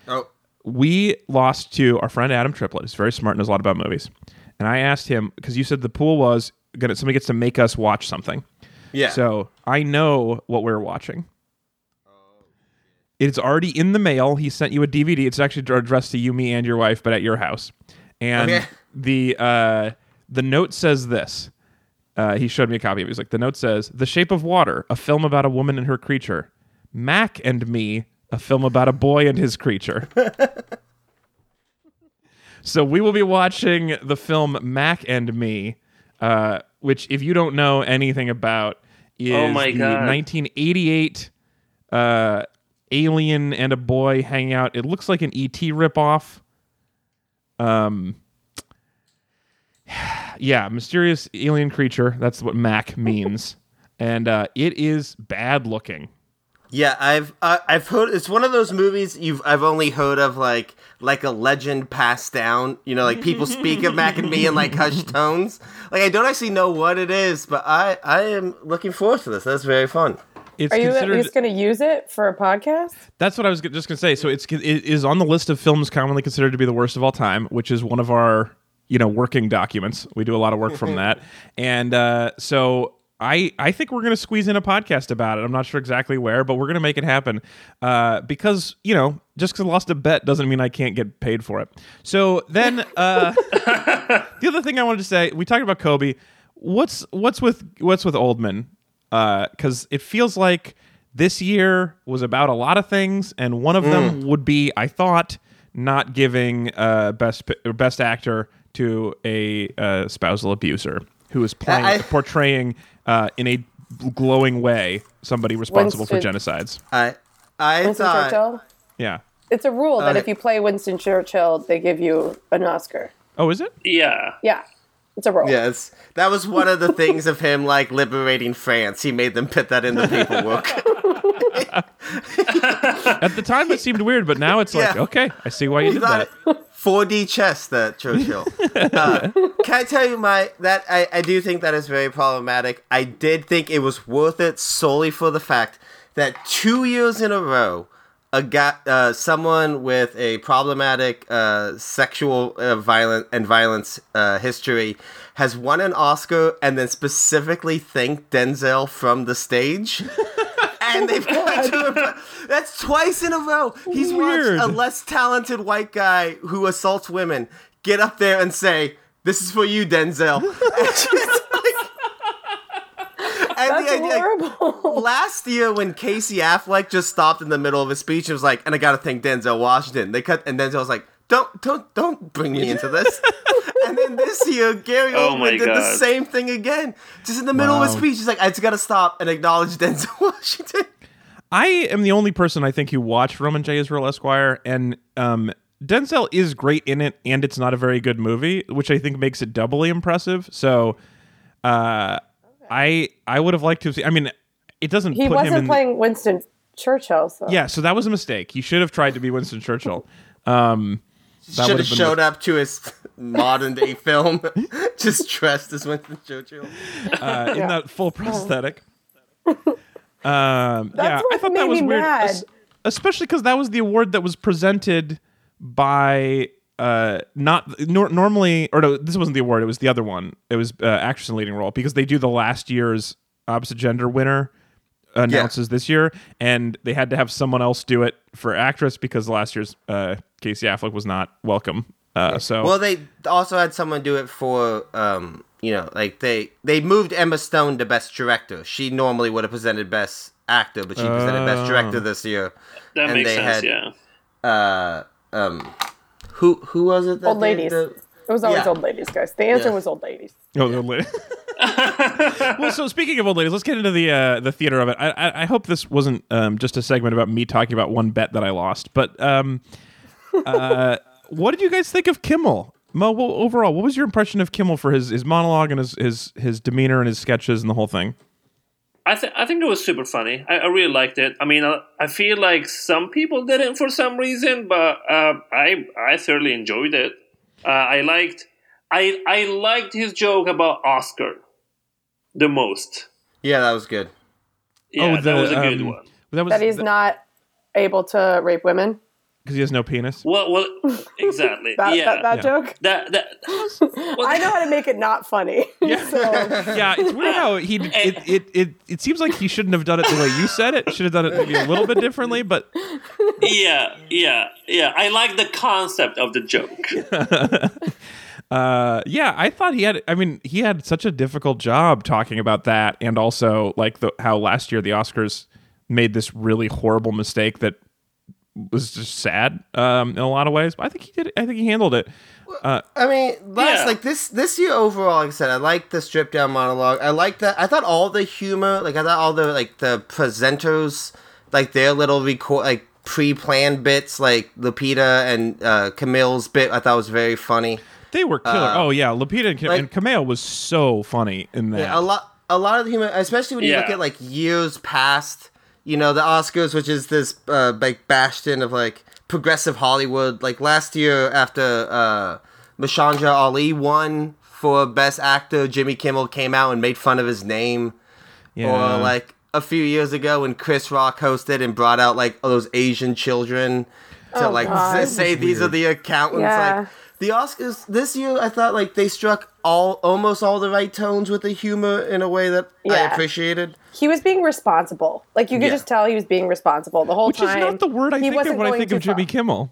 S1: Oh,
S3: we lost to our friend Adam Triplett. He's very smart and knows a lot about movies. And I asked him because you said the pool was gonna somebody gets to make us watch something.
S1: yeah.
S3: So I know what we're watching. It's already in the mail. He sent you a DVD. It's actually addressed to you, me, and your wife, but at your house. And
S1: Okay.
S3: the uh, the note says this. Uh, he showed me a copy of it. He's like, the note says, "The Shape of Water, a film about a woman and her creature. Mac and Me, a film about a boy and his creature." so we will be watching the film Mac and Me, uh, which, if you don't know anything about, is
S4: Oh my
S3: the
S4: God.
S3: 1988 uh, alien and a boy hang out. It looks like an ET ripoff. Um, yeah, mysterious alien creature. That's what Mac means, and uh, it is bad looking.
S1: Yeah, I've uh, I've heard it's one of those movies you've I've only heard of like like a legend passed down. You know, like people speak of Mac and me in like hushed tones. Like I don't actually know what it is, but I I am looking forward to this. That's very fun.
S3: It's
S2: Are you at least going to use it for a podcast?
S3: That's what I was just gonna say. So it's it is on the list of films commonly considered to be the worst of all time, which is one of our you know working documents. We do a lot of work from that, and uh, so I I think we're gonna squeeze in a podcast about it. I'm not sure exactly where, but we're gonna make it happen uh, because you know just because I lost a bet doesn't mean I can't get paid for it. So then uh, the other thing I wanted to say, we talked about Kobe. What's what's with what's with Oldman? Because it feels like this year was about a lot of things, and one of them would be, I thought, not giving uh, best best actor to a uh, spousal abuser who is playing
S1: I-
S3: portraying uh, in a glowing way somebody responsible for genocides.
S1: I I
S2: Winston
S1: thought
S2: Churchill?
S3: Yeah.
S2: It's a rule that
S1: Okay.
S2: if you play Winston Churchill, they give you an Oscar.
S3: Oh, is it?
S4: Yeah.
S2: Yeah, it's a rule.
S1: yes, that was one of the things of him like liberating France. He made them put that in the paperwork.
S3: At the time, it seemed weird, but now it's like,
S1: Yeah.
S3: okay, I see why you did
S1: Not
S3: that.
S1: 4D chess, that Churchill. Uh, can I tell you my that I, I do think that is very problematic. I did think it was worth it solely for the fact that two years in a row, a guy, uh, someone with a problematic uh, sexual uh, violent and violence uh, history has won an Oscar and then specifically thanked Denzel from the stage. and they've got to. That's twice in a row. He's
S3: Weird.
S1: watched a less talented white guy who assaults women get up there and say, "This is for you, Denzel." And like-
S2: That's
S1: the idea, like,
S2: horrible.
S1: last year when Casey Affleck just stopped in the middle of his speech and was like, "And I got to thank Denzel Washington." They cut, and Denzel was like, "Don't, don't, don't bring me into this." and then this year, Gary
S4: Oh my
S1: Oldman did the same thing again, just in the middle of his speech. He's like, "I just got to stop and acknowledge Denzel Washington."
S3: I am the only person I think who watched Roman J. Israel Esquire, and um, Denzel is great in it, and it's not a very good movie, which I think makes it doubly impressive. So, uh, I I would have liked to have seen. I mean, it doesn't
S2: He
S3: put him in.
S2: wasn't playing Winston Churchill, so
S3: yeah, so that was a mistake. He should have tried to be Winston Churchill. Um, That
S1: Should have showed up to his modern day film, just dressed as Winston Churchill.
S3: uh, in
S2: Yeah.
S3: that full prosthetic. Um, yeah, I thought that was weird,
S2: mad.
S3: es- especially because that was the award that was presented by uh, not nor- normally, or no, this wasn't the award. It was the other one. It was uh, actress in leading role because they do the last year's opposite gender winner announces this year, and they had to have someone else do it for actress because last year's uh, Casey Affleck was not welcome. Uh, so
S1: Well, they also had someone do it for, um, you know, like they they moved Emma Stone to Best Director. She normally would have presented Best Actor, but she presented Best Director
S3: Oh.
S1: this year.
S4: That
S1: and
S4: makes
S1: they
S4: sense.
S1: had-
S4: yeah.
S1: Uh, um, who who was it? That
S2: Old
S1: did
S2: ladies.
S1: the-
S2: It was always
S1: Yeah.
S2: old ladies, guys. The answer
S1: Yeah.
S2: was old ladies.
S3: Oh, old lady. well, so speaking of old ladies, let's get into the uh, the theater of it. I, I, I hope this wasn't um, just a segment about me talking about one bet that I lost. But um, uh, what did you guys think of Kimmel? Mo, well, overall, what was your impression of Kimmel for his, his monologue and his, his his demeanor and his sketches and the whole thing?
S4: I think I think it was super funny. I, I really liked it. I mean, I, I feel like some people didn't for some reason, but uh, I I thoroughly enjoyed it. Uh, I liked I I liked his joke about Oscar the most.
S1: Yeah, that was good.
S4: Yeah, that was a good
S3: um,
S4: one.
S3: That was
S2: That he's not able to rape women.
S3: Because he has no penis.
S4: Well, well, exactly.
S2: That,
S4: yeah,
S2: that, that
S3: Yeah.
S2: joke?
S4: that that.
S2: I know how to make it not funny. so,
S3: yeah, it's weird how he it, it, it, it seems like he shouldn't have done it the way you said it. Should have done it maybe a little bit differently, but
S4: yeah, yeah, yeah. I like the concept of the joke.
S3: Uh, yeah, I thought he had. I mean, he had such a difficult job talking about that, and also like the how last year the Oscars made this really horrible mistake that was just sad um, in a lot of ways. But I think he did. I think he handled it. Uh,
S1: I mean, last
S4: Yeah.
S1: like this this year overall, like I said, I like the stripped down monologue. I like that. I thought all the humor, like I thought all the like the presenters, like their little record, like pre-planned bits, like Lupita and uh, Kumail's bit, I thought was very funny.
S3: they were killer.
S1: Uh,
S3: oh yeah, Lupita and, Ka-
S1: like-
S3: and Cameo was so funny in that.
S1: Yeah, a lot, a lot of the humor, especially when you look at like years past. You know, the Oscars, which is this uh, like bastion of like progressive Hollywood. Like last year, after uh, Mahershala Ali won for Best Actor, Jimmy Kimmel came out and made fun of his name.
S3: yeah.
S1: Or like a few years ago when Chris Rock hosted and brought out like all those Asian children to
S2: Oh,
S1: like
S2: God.
S1: say these are the accountants.
S2: Yeah.
S1: Like the Oscars this year, I thought like they struck all almost all the right tones with the humor in a way that I appreciated.
S2: he was being responsible. Like you could
S1: Yeah.
S2: just tell he was being responsible the whole
S3: which
S2: time.
S3: Which is not the word I
S2: he
S3: think of
S2: wasn't
S3: when I
S2: going
S3: think of
S2: too far.
S3: Jimmy Kimmel.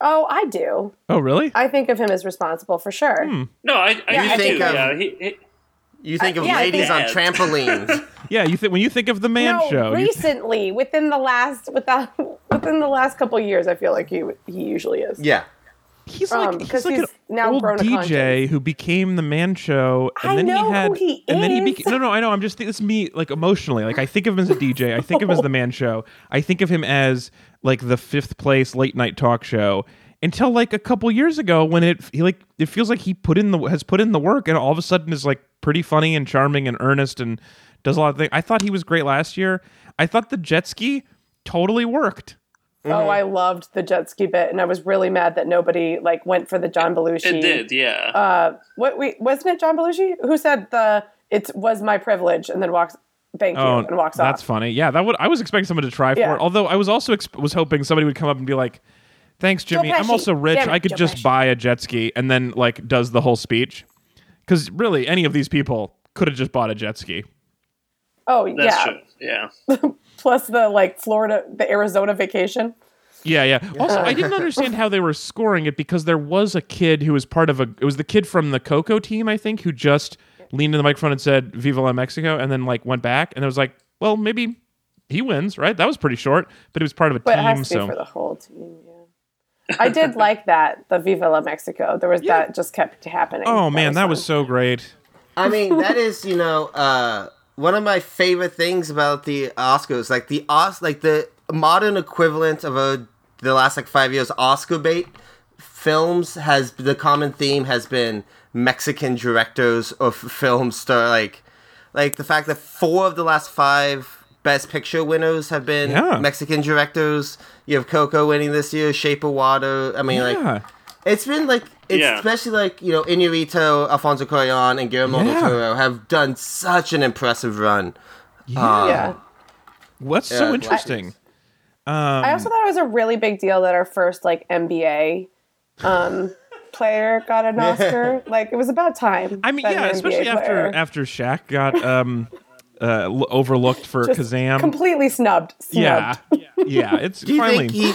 S2: Oh, I do.
S3: Oh really?
S2: I think of him as responsible for sure.
S3: Hmm.
S4: No, I, I,
S2: Yeah,
S4: I
S2: I
S4: do.
S1: think, um,
S4: yeah, he, he,
S1: You think of
S2: yeah, I
S1: ladies on trampolines.
S3: yeah, you think when you think of the Man
S2: no,
S3: Show, you-
S2: recently, within the last without within the last couple years, I feel like he he usually is.
S1: yeah.
S3: He's
S2: um,
S3: like
S2: because
S3: he's like
S2: he's
S3: an
S2: now
S3: old DJ who became the Man Show, and
S2: I
S3: then
S2: know
S3: he
S2: who
S3: had,
S2: he
S3: and then he became. No, no, I know. I'm just it's me like emotionally. Like I think of him as a DJ. I think of him as the Man Show. I think of him as like the fifth place late night talk show. Until like a couple years ago, when it he like it feels like he put in the has put in the work, and all of a sudden is like pretty funny and charming and earnest and does a lot of things. I thought he was great last year. I thought the jet ski totally worked.
S2: Oh, I loved the jet ski bit, and I was really mad that nobody like went for the John Belushi.
S4: it did. Yeah.
S2: Uh, what we wasn't it John Belushi who said the it was my privilege and then walks thank you
S3: Oh,
S2: and walks
S3: that's
S2: off.
S3: That's funny. Yeah, that would. I was expecting someone to try
S2: Yeah.
S3: for it. Although I was also exp- was hoping somebody would come up and be like, "Thanks, Jimmy. I'm also rich.
S2: It,
S3: I could
S2: Joe
S3: just
S2: Pesci."
S3: buy a jet ski." And then like does the whole speech. Because really, any of these people could have just bought a jet ski.
S2: Oh
S4: That's
S2: yeah,
S4: true. Yeah.
S2: plus the like Florida, the Arizona vacation.
S3: Yeah, yeah. Also, I didn't understand how they were scoring it because there was a kid who was part of a. It was the kid from the Coco team, I think, who just leaned in the microphone and said "Viva la Mexico" and then like went back and it was like, well, maybe he wins, right? That was pretty short, but he was part of a
S2: But it
S3: team,
S2: has to
S3: so
S2: be for the whole team. Yeah, I did like that the Viva la Mexico. There was that just kept happening.
S3: Oh man, that was so great.
S1: I mean, that is, you know, uh, one of my favorite things about the Oscars. Like the Os, like the modern equivalent of a the last like five years Oscar bait films has the common theme has been Mexican directors of films star like like the fact that four of the last five best picture winners have been
S3: Yeah.
S1: Mexican directors. You have Coco winning this year, Shape of Water. I mean,
S3: Yeah.
S1: like It's been like, it's
S4: Yeah.
S1: especially like you know, Iñárritu, Alfonso Cuarón, and Guillermo del Toro have done such an impressive run.
S3: Yeah.
S2: yeah.
S3: What's so
S1: Yeah.
S3: interesting?
S2: I also thought it was a really big deal that our first like NBA um, player got an Oscar. like it was about time.
S3: I mean, yeah, especially
S2: NBA
S3: after
S2: player
S3: after Shaq got um uh overlooked for
S2: just
S3: Kazam.
S2: completely snubbed.
S3: yeah,
S2: snubbed.
S3: yeah, it's
S1: Do you
S3: finally.
S1: think he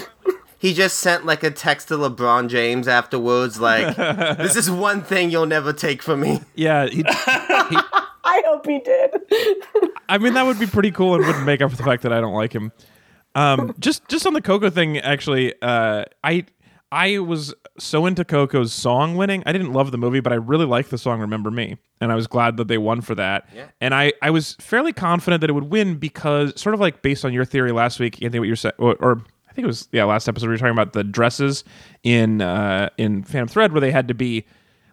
S1: he just sent like a text to LeBron James afterwards, like, "This is one thing you'll never take from me."
S3: yeah, he,
S2: I hope he did.
S3: I mean that would be pretty cool and wouldn't make up for the fact that I don't like him. Um, just just on the Coco thing, actually, uh, I I was so into Coco's song winning. I didn't love the movie, but I really liked the song "Remember Me," and I was glad that they won for that. Yeah. And I I was fairly confident that it would win because, sort of like based on your theory last week, Anthony, what you're saying, or, or I think it was yeah last episode we were talking about the dresses in uh, in Phantom Thread where they had to be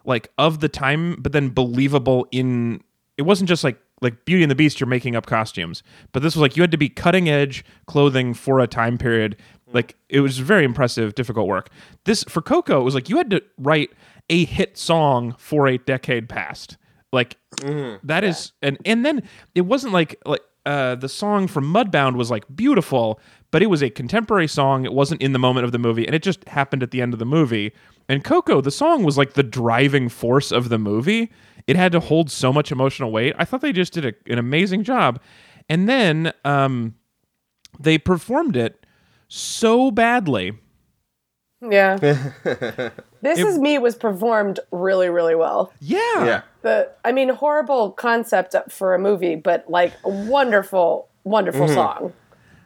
S3: like of the time, but then believable in it wasn't just like like Beauty and the Beast, you're making up costumes, but this was like you had to be cutting edge clothing for a time period. Like it was very impressive, difficult work. This for Coco, it was like you had to write a hit song for a decade past. Like that is and and then it wasn't like like uh, the song from Mudbound was like beautiful, but it was a contemporary song. It wasn't in the moment of the movie, and it just happened at the end of the movie. And Coco, the song was like the driving force of the movie. It had to hold so much emotional weight. I thought they just did a, an amazing job. And then um, they performed it so badly.
S2: Yeah. this is me was performed really, really well.
S3: Yeah.
S1: Yeah.
S2: The I mean, horrible concept for a movie, but like a wonderful, wonderful
S1: Mm-hmm.
S2: song.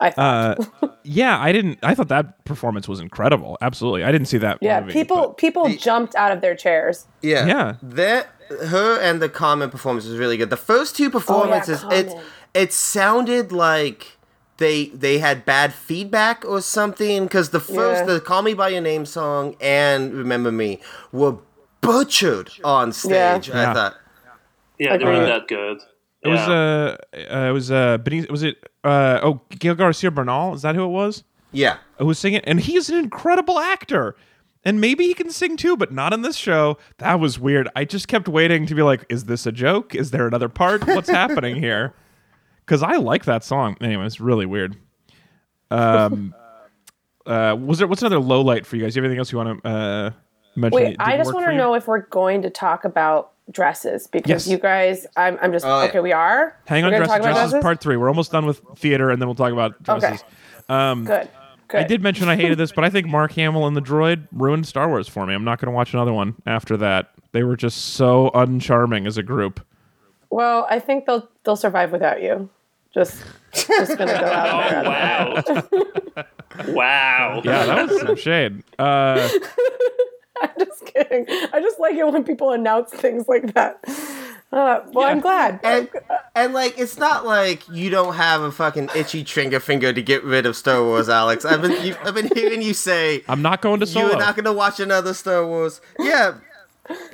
S2: I thought.
S3: Uh, yeah, I didn't. I thought that performance was incredible. Absolutely, I didn't see that.
S2: yeah,
S3: movie,
S2: people
S3: but-
S2: people jumped out of their chairs.
S1: Yeah.
S3: Yeah.
S1: That her and the Common performance was really good. The first two performances, it
S2: Common.
S1: it sounded like they they had bad feedback or something because the first
S2: Yeah.
S1: the Call Me by Your Name song and Remember Me were butchered on stage.
S3: Yeah.
S1: I thought.
S4: Yeah, they weren't
S2: Agreed.
S4: that good.
S3: It was
S4: Yeah.
S3: uh, uh it was uh Benicio, was it uh oh Gael Garcia Bernal? Is that who it was?
S1: Yeah.
S3: who was singing? And he's an incredible actor. And maybe he can sing too but not in this show. That was weird. I just kept waiting to be like is this a joke? Is there another part? What's happening here? Because I like that song. Anyway it's really weird. Um uh was there what's another low light for you guys? You have anything else you want to uh mention?
S2: Wait, I just want to know if we're going to talk about dresses because
S3: Yes.
S2: you guys, I'm, I'm just
S1: Oh, yeah.
S2: okay. We are.
S3: hang on
S2: gonna
S3: dresses,
S2: talk about
S3: dresses part three we're almost done with theater and then we'll talk about dresses
S2: Okay. Good. Good.
S3: I did mention I hated this, but I think Mark Hamill and the droid ruined Star Wars for me. I'm not going to watch another one after that. They were just so uncharming as a group.
S2: Well, I think they'll they'll survive without you. Just just gonna go out there.
S4: Oh wow! wow.
S3: Yeah, that was some shade. Uh,
S2: I'm just kidding. I just like it when people announce things like that. Uh, well, I'm glad.
S1: And, and like it's not like you don't have a fucking itchy trigger finger to get rid of Star Wars, Alex. I've been you, I've been hearing you say
S3: I'm not going to solo.
S1: you're not gonna watch another Star Wars. Yeah,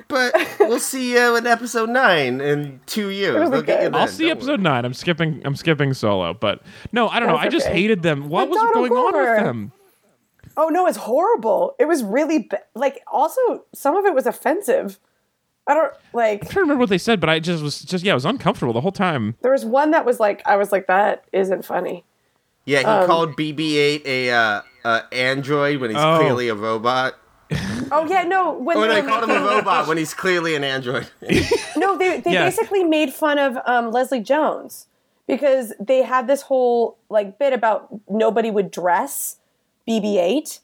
S1: but we'll see you in episode nine in two years.
S2: Really
S1: They'll get you then,
S3: I'll see
S1: don't
S3: episode nine. I'm skipping. I'm skipping solo, but no, I don't know.
S2: That's
S3: I just hated them. What
S2: But
S3: was
S2: Donald
S3: going on with them?
S2: Oh no, it's horrible. It was really ba- like. Also, some of it was offensive. I don't like.
S3: I'm trying to remember what they said, but I just was just yeah, I was uncomfortable the whole time.
S2: There was one that was like, I was like, that isn't funny.
S1: Yeah, he
S2: Um,
S1: called BB-8 a uh, uh, android when he's
S3: Oh.
S1: clearly a robot.
S2: Oh yeah, no. When
S1: Oh,
S2: they
S1: no, he
S2: were
S1: called him a robot when he's clearly an android.
S2: No, they they
S3: Yeah.
S2: basically made fun of um, Leslie Jones because they had this whole like bit about nobody would dress BB-8.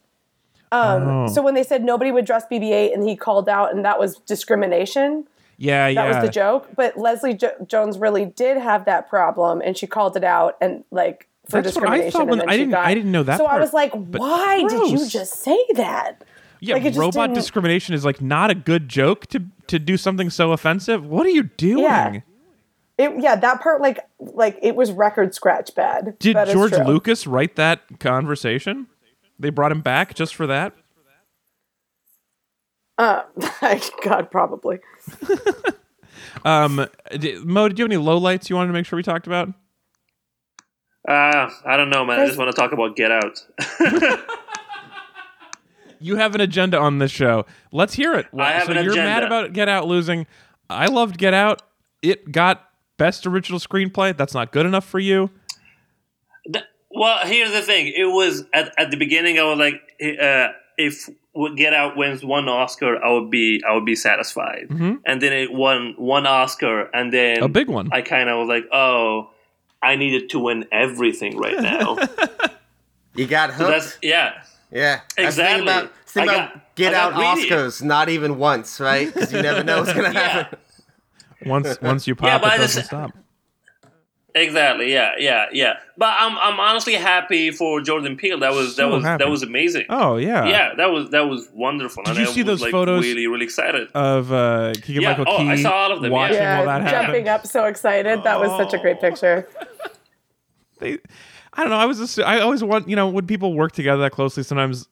S2: Um,
S3: Oh.
S2: So when they said nobody would dress BB-8 and he called out and that was discrimination,
S3: Yeah,
S2: that
S3: yeah.
S2: was the joke. But Leslie jo- Jones really did have that problem and she called it out and like for
S3: That's what I thought when- I didn't-
S2: got-
S3: I didn't know that
S2: So I was like, why did you just say that?
S3: yeah,
S2: like,
S3: robot
S2: didn't-
S3: discrimination is like not a good joke to to do something so offensive. What are you doing?
S2: Yeah. It, yeah, that part like like it was record scratch bad.
S3: Did George. Lucas write that conversation? They brought him back just for that?
S2: Uh, God, probably.
S3: Um, d- Mo, did you have any lowlights you wanted to make sure we talked about?
S4: Uh, I don't know, man. I just want to talk about Get Out.
S3: You have an agenda on this show. Let's hear it.
S4: I have
S3: so
S4: an
S3: you're mad about Get Out losing. I loved Get Out. It got best original screenplay. That's not good enough for you.
S4: Th- Well, here's the thing. It was at, at the beginning. I was like, uh, if Get Out wins one Oscar, I would be I would be satisfied. And then it won one Oscar, and then
S3: Mm-hmm. A big one.
S4: I kind of was like, oh, I needed to win everything right now.
S1: You got
S4: so
S1: hooked.
S4: that's yeah.
S1: yeah. That's the thing
S4: Exactly.
S1: about, that's
S4: I
S1: about
S4: got-
S1: get
S4: I
S1: out
S4: got greedy.
S1: Oscars, not even once, right? Because you never know what's gonna
S4: Yeah.
S1: happen.
S3: Once once you pop,
S4: but
S3: it doesn't
S4: just-
S3: stop.
S4: Exactly. Yeah. Yeah. Yeah. But I'm I'm honestly happy for Jordan Peele. That was
S3: So
S4: that was
S3: happy.
S4: that was amazing.
S3: Oh yeah.
S4: Yeah, that was that was wonderful.
S3: Did
S4: and
S3: you
S4: I
S3: see
S4: was,
S3: those
S4: like,
S3: photos?
S4: Really, really excited.
S3: Of uh, Keegan
S4: Yeah,
S3: Michael
S4: oh,
S3: Key
S4: I saw all of them, yeah.
S3: watching
S2: Yeah,
S3: while that happened.
S2: jumping up so excited. That was such a great picture.
S3: they I don't know. I was just I always want you know when people work together that closely. Sometimes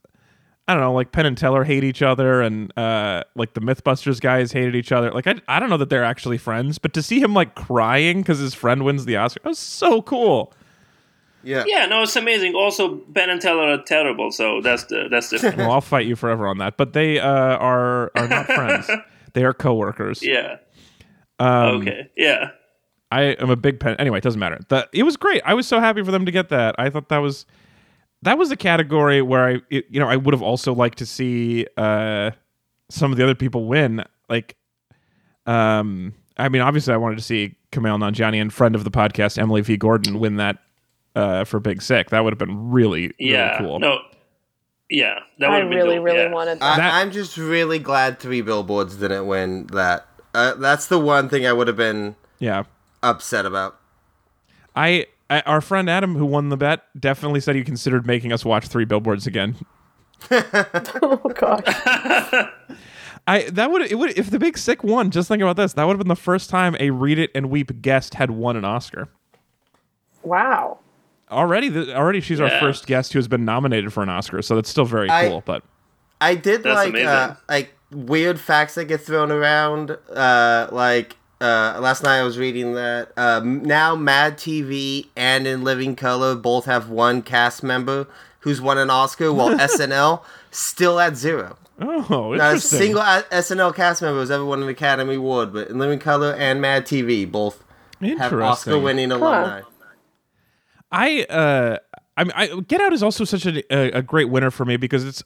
S3: I don't know, like Penn and Teller hate each other, and uh, like the MythBusters guys hated each other. Like I I don't know that they're actually friends, but to see him like crying because his friend wins the Oscar, that was so cool.
S1: Yeah.
S4: Yeah, no, it's amazing. Also, Penn and Teller are terrible, so that's the that's different.
S3: Well, I'll fight you forever on that. But they uh, are are not friends. They are coworkers.
S4: yeah.
S3: Um,
S4: Okay. Yeah.
S3: I am a big pen. Anyway, it doesn't matter. The, it was great. I was so happy for them to get that. I thought that was that was a category where I, it, you know, I would have also liked to see uh, some of the other people win. Like, um, I mean, obviously, I wanted to see Kumail Nanjiani and friend of the podcast Emily V. Gordon win that uh, for Big Sick. That would have been really, really
S4: Yeah.
S3: cool.
S4: No. Yeah, that
S2: I
S4: would have been
S2: really,
S4: dope,
S2: really
S4: yeah.
S2: wanted
S1: I,
S2: that.
S3: That-
S1: I'm just really glad Three Billboards didn't win that. Uh, that's the one thing I would have been
S3: Yeah,
S1: upset about.
S3: I, I our friend Adam who won the bet definitely said he considered making us watch Three Billboards again.
S2: oh gosh.
S3: I that would it would if the Big Sick won. Just think about this. That would have been the first time a Read It and Weep guest had won an Oscar.
S2: Wow.
S3: Already, the, already she's our first guest who has been nominated for an Oscar. So that's still very
S1: I-
S3: cool. But
S1: I did
S4: That's
S1: like uh, like weird facts that get thrown around. Uh, like uh, last night I was reading that uh, now Mad TV and In Living Color both have one cast member who's won an Oscar, while SNL still at zero.
S3: oh,
S1: Not a single SNL cast member has ever won an Academy Award, but In Living Color and Mad TV both have Oscar-winning alumni.
S3: I uh, I mean, I, Get Out is also such a, a a great winner for me because it's.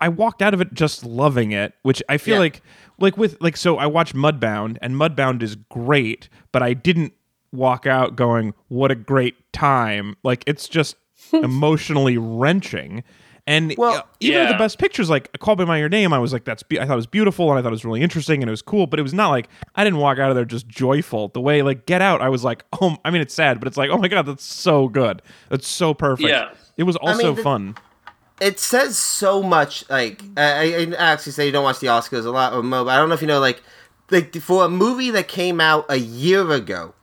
S3: I walked out of it just loving it, which I feel
S1: Yeah.
S3: like, like with like so I watched Mudbound and Mudbound is great, but I didn't walk out going, "What a great time!" Like it's just emotionally wrenching. And
S1: Well,
S3: even with the best pictures, like "Call Me by Your Name," I was like, "That's," be- I thought it was beautiful, and I thought it was really interesting, and it was cool. But it was not like I didn't walk out of there just joyful. The way like Get Out, I was like, "Oh, I mean, it's sad, but it's like, oh my god, that's so good, that's so perfect."
S4: Yeah.
S3: it was also
S1: mean, the-
S3: fun.
S1: It says so much. Like I, I actually say you don't watch the Oscars a lot or Mo, but I don't know if you know. Like, like for a movie that came out a year ago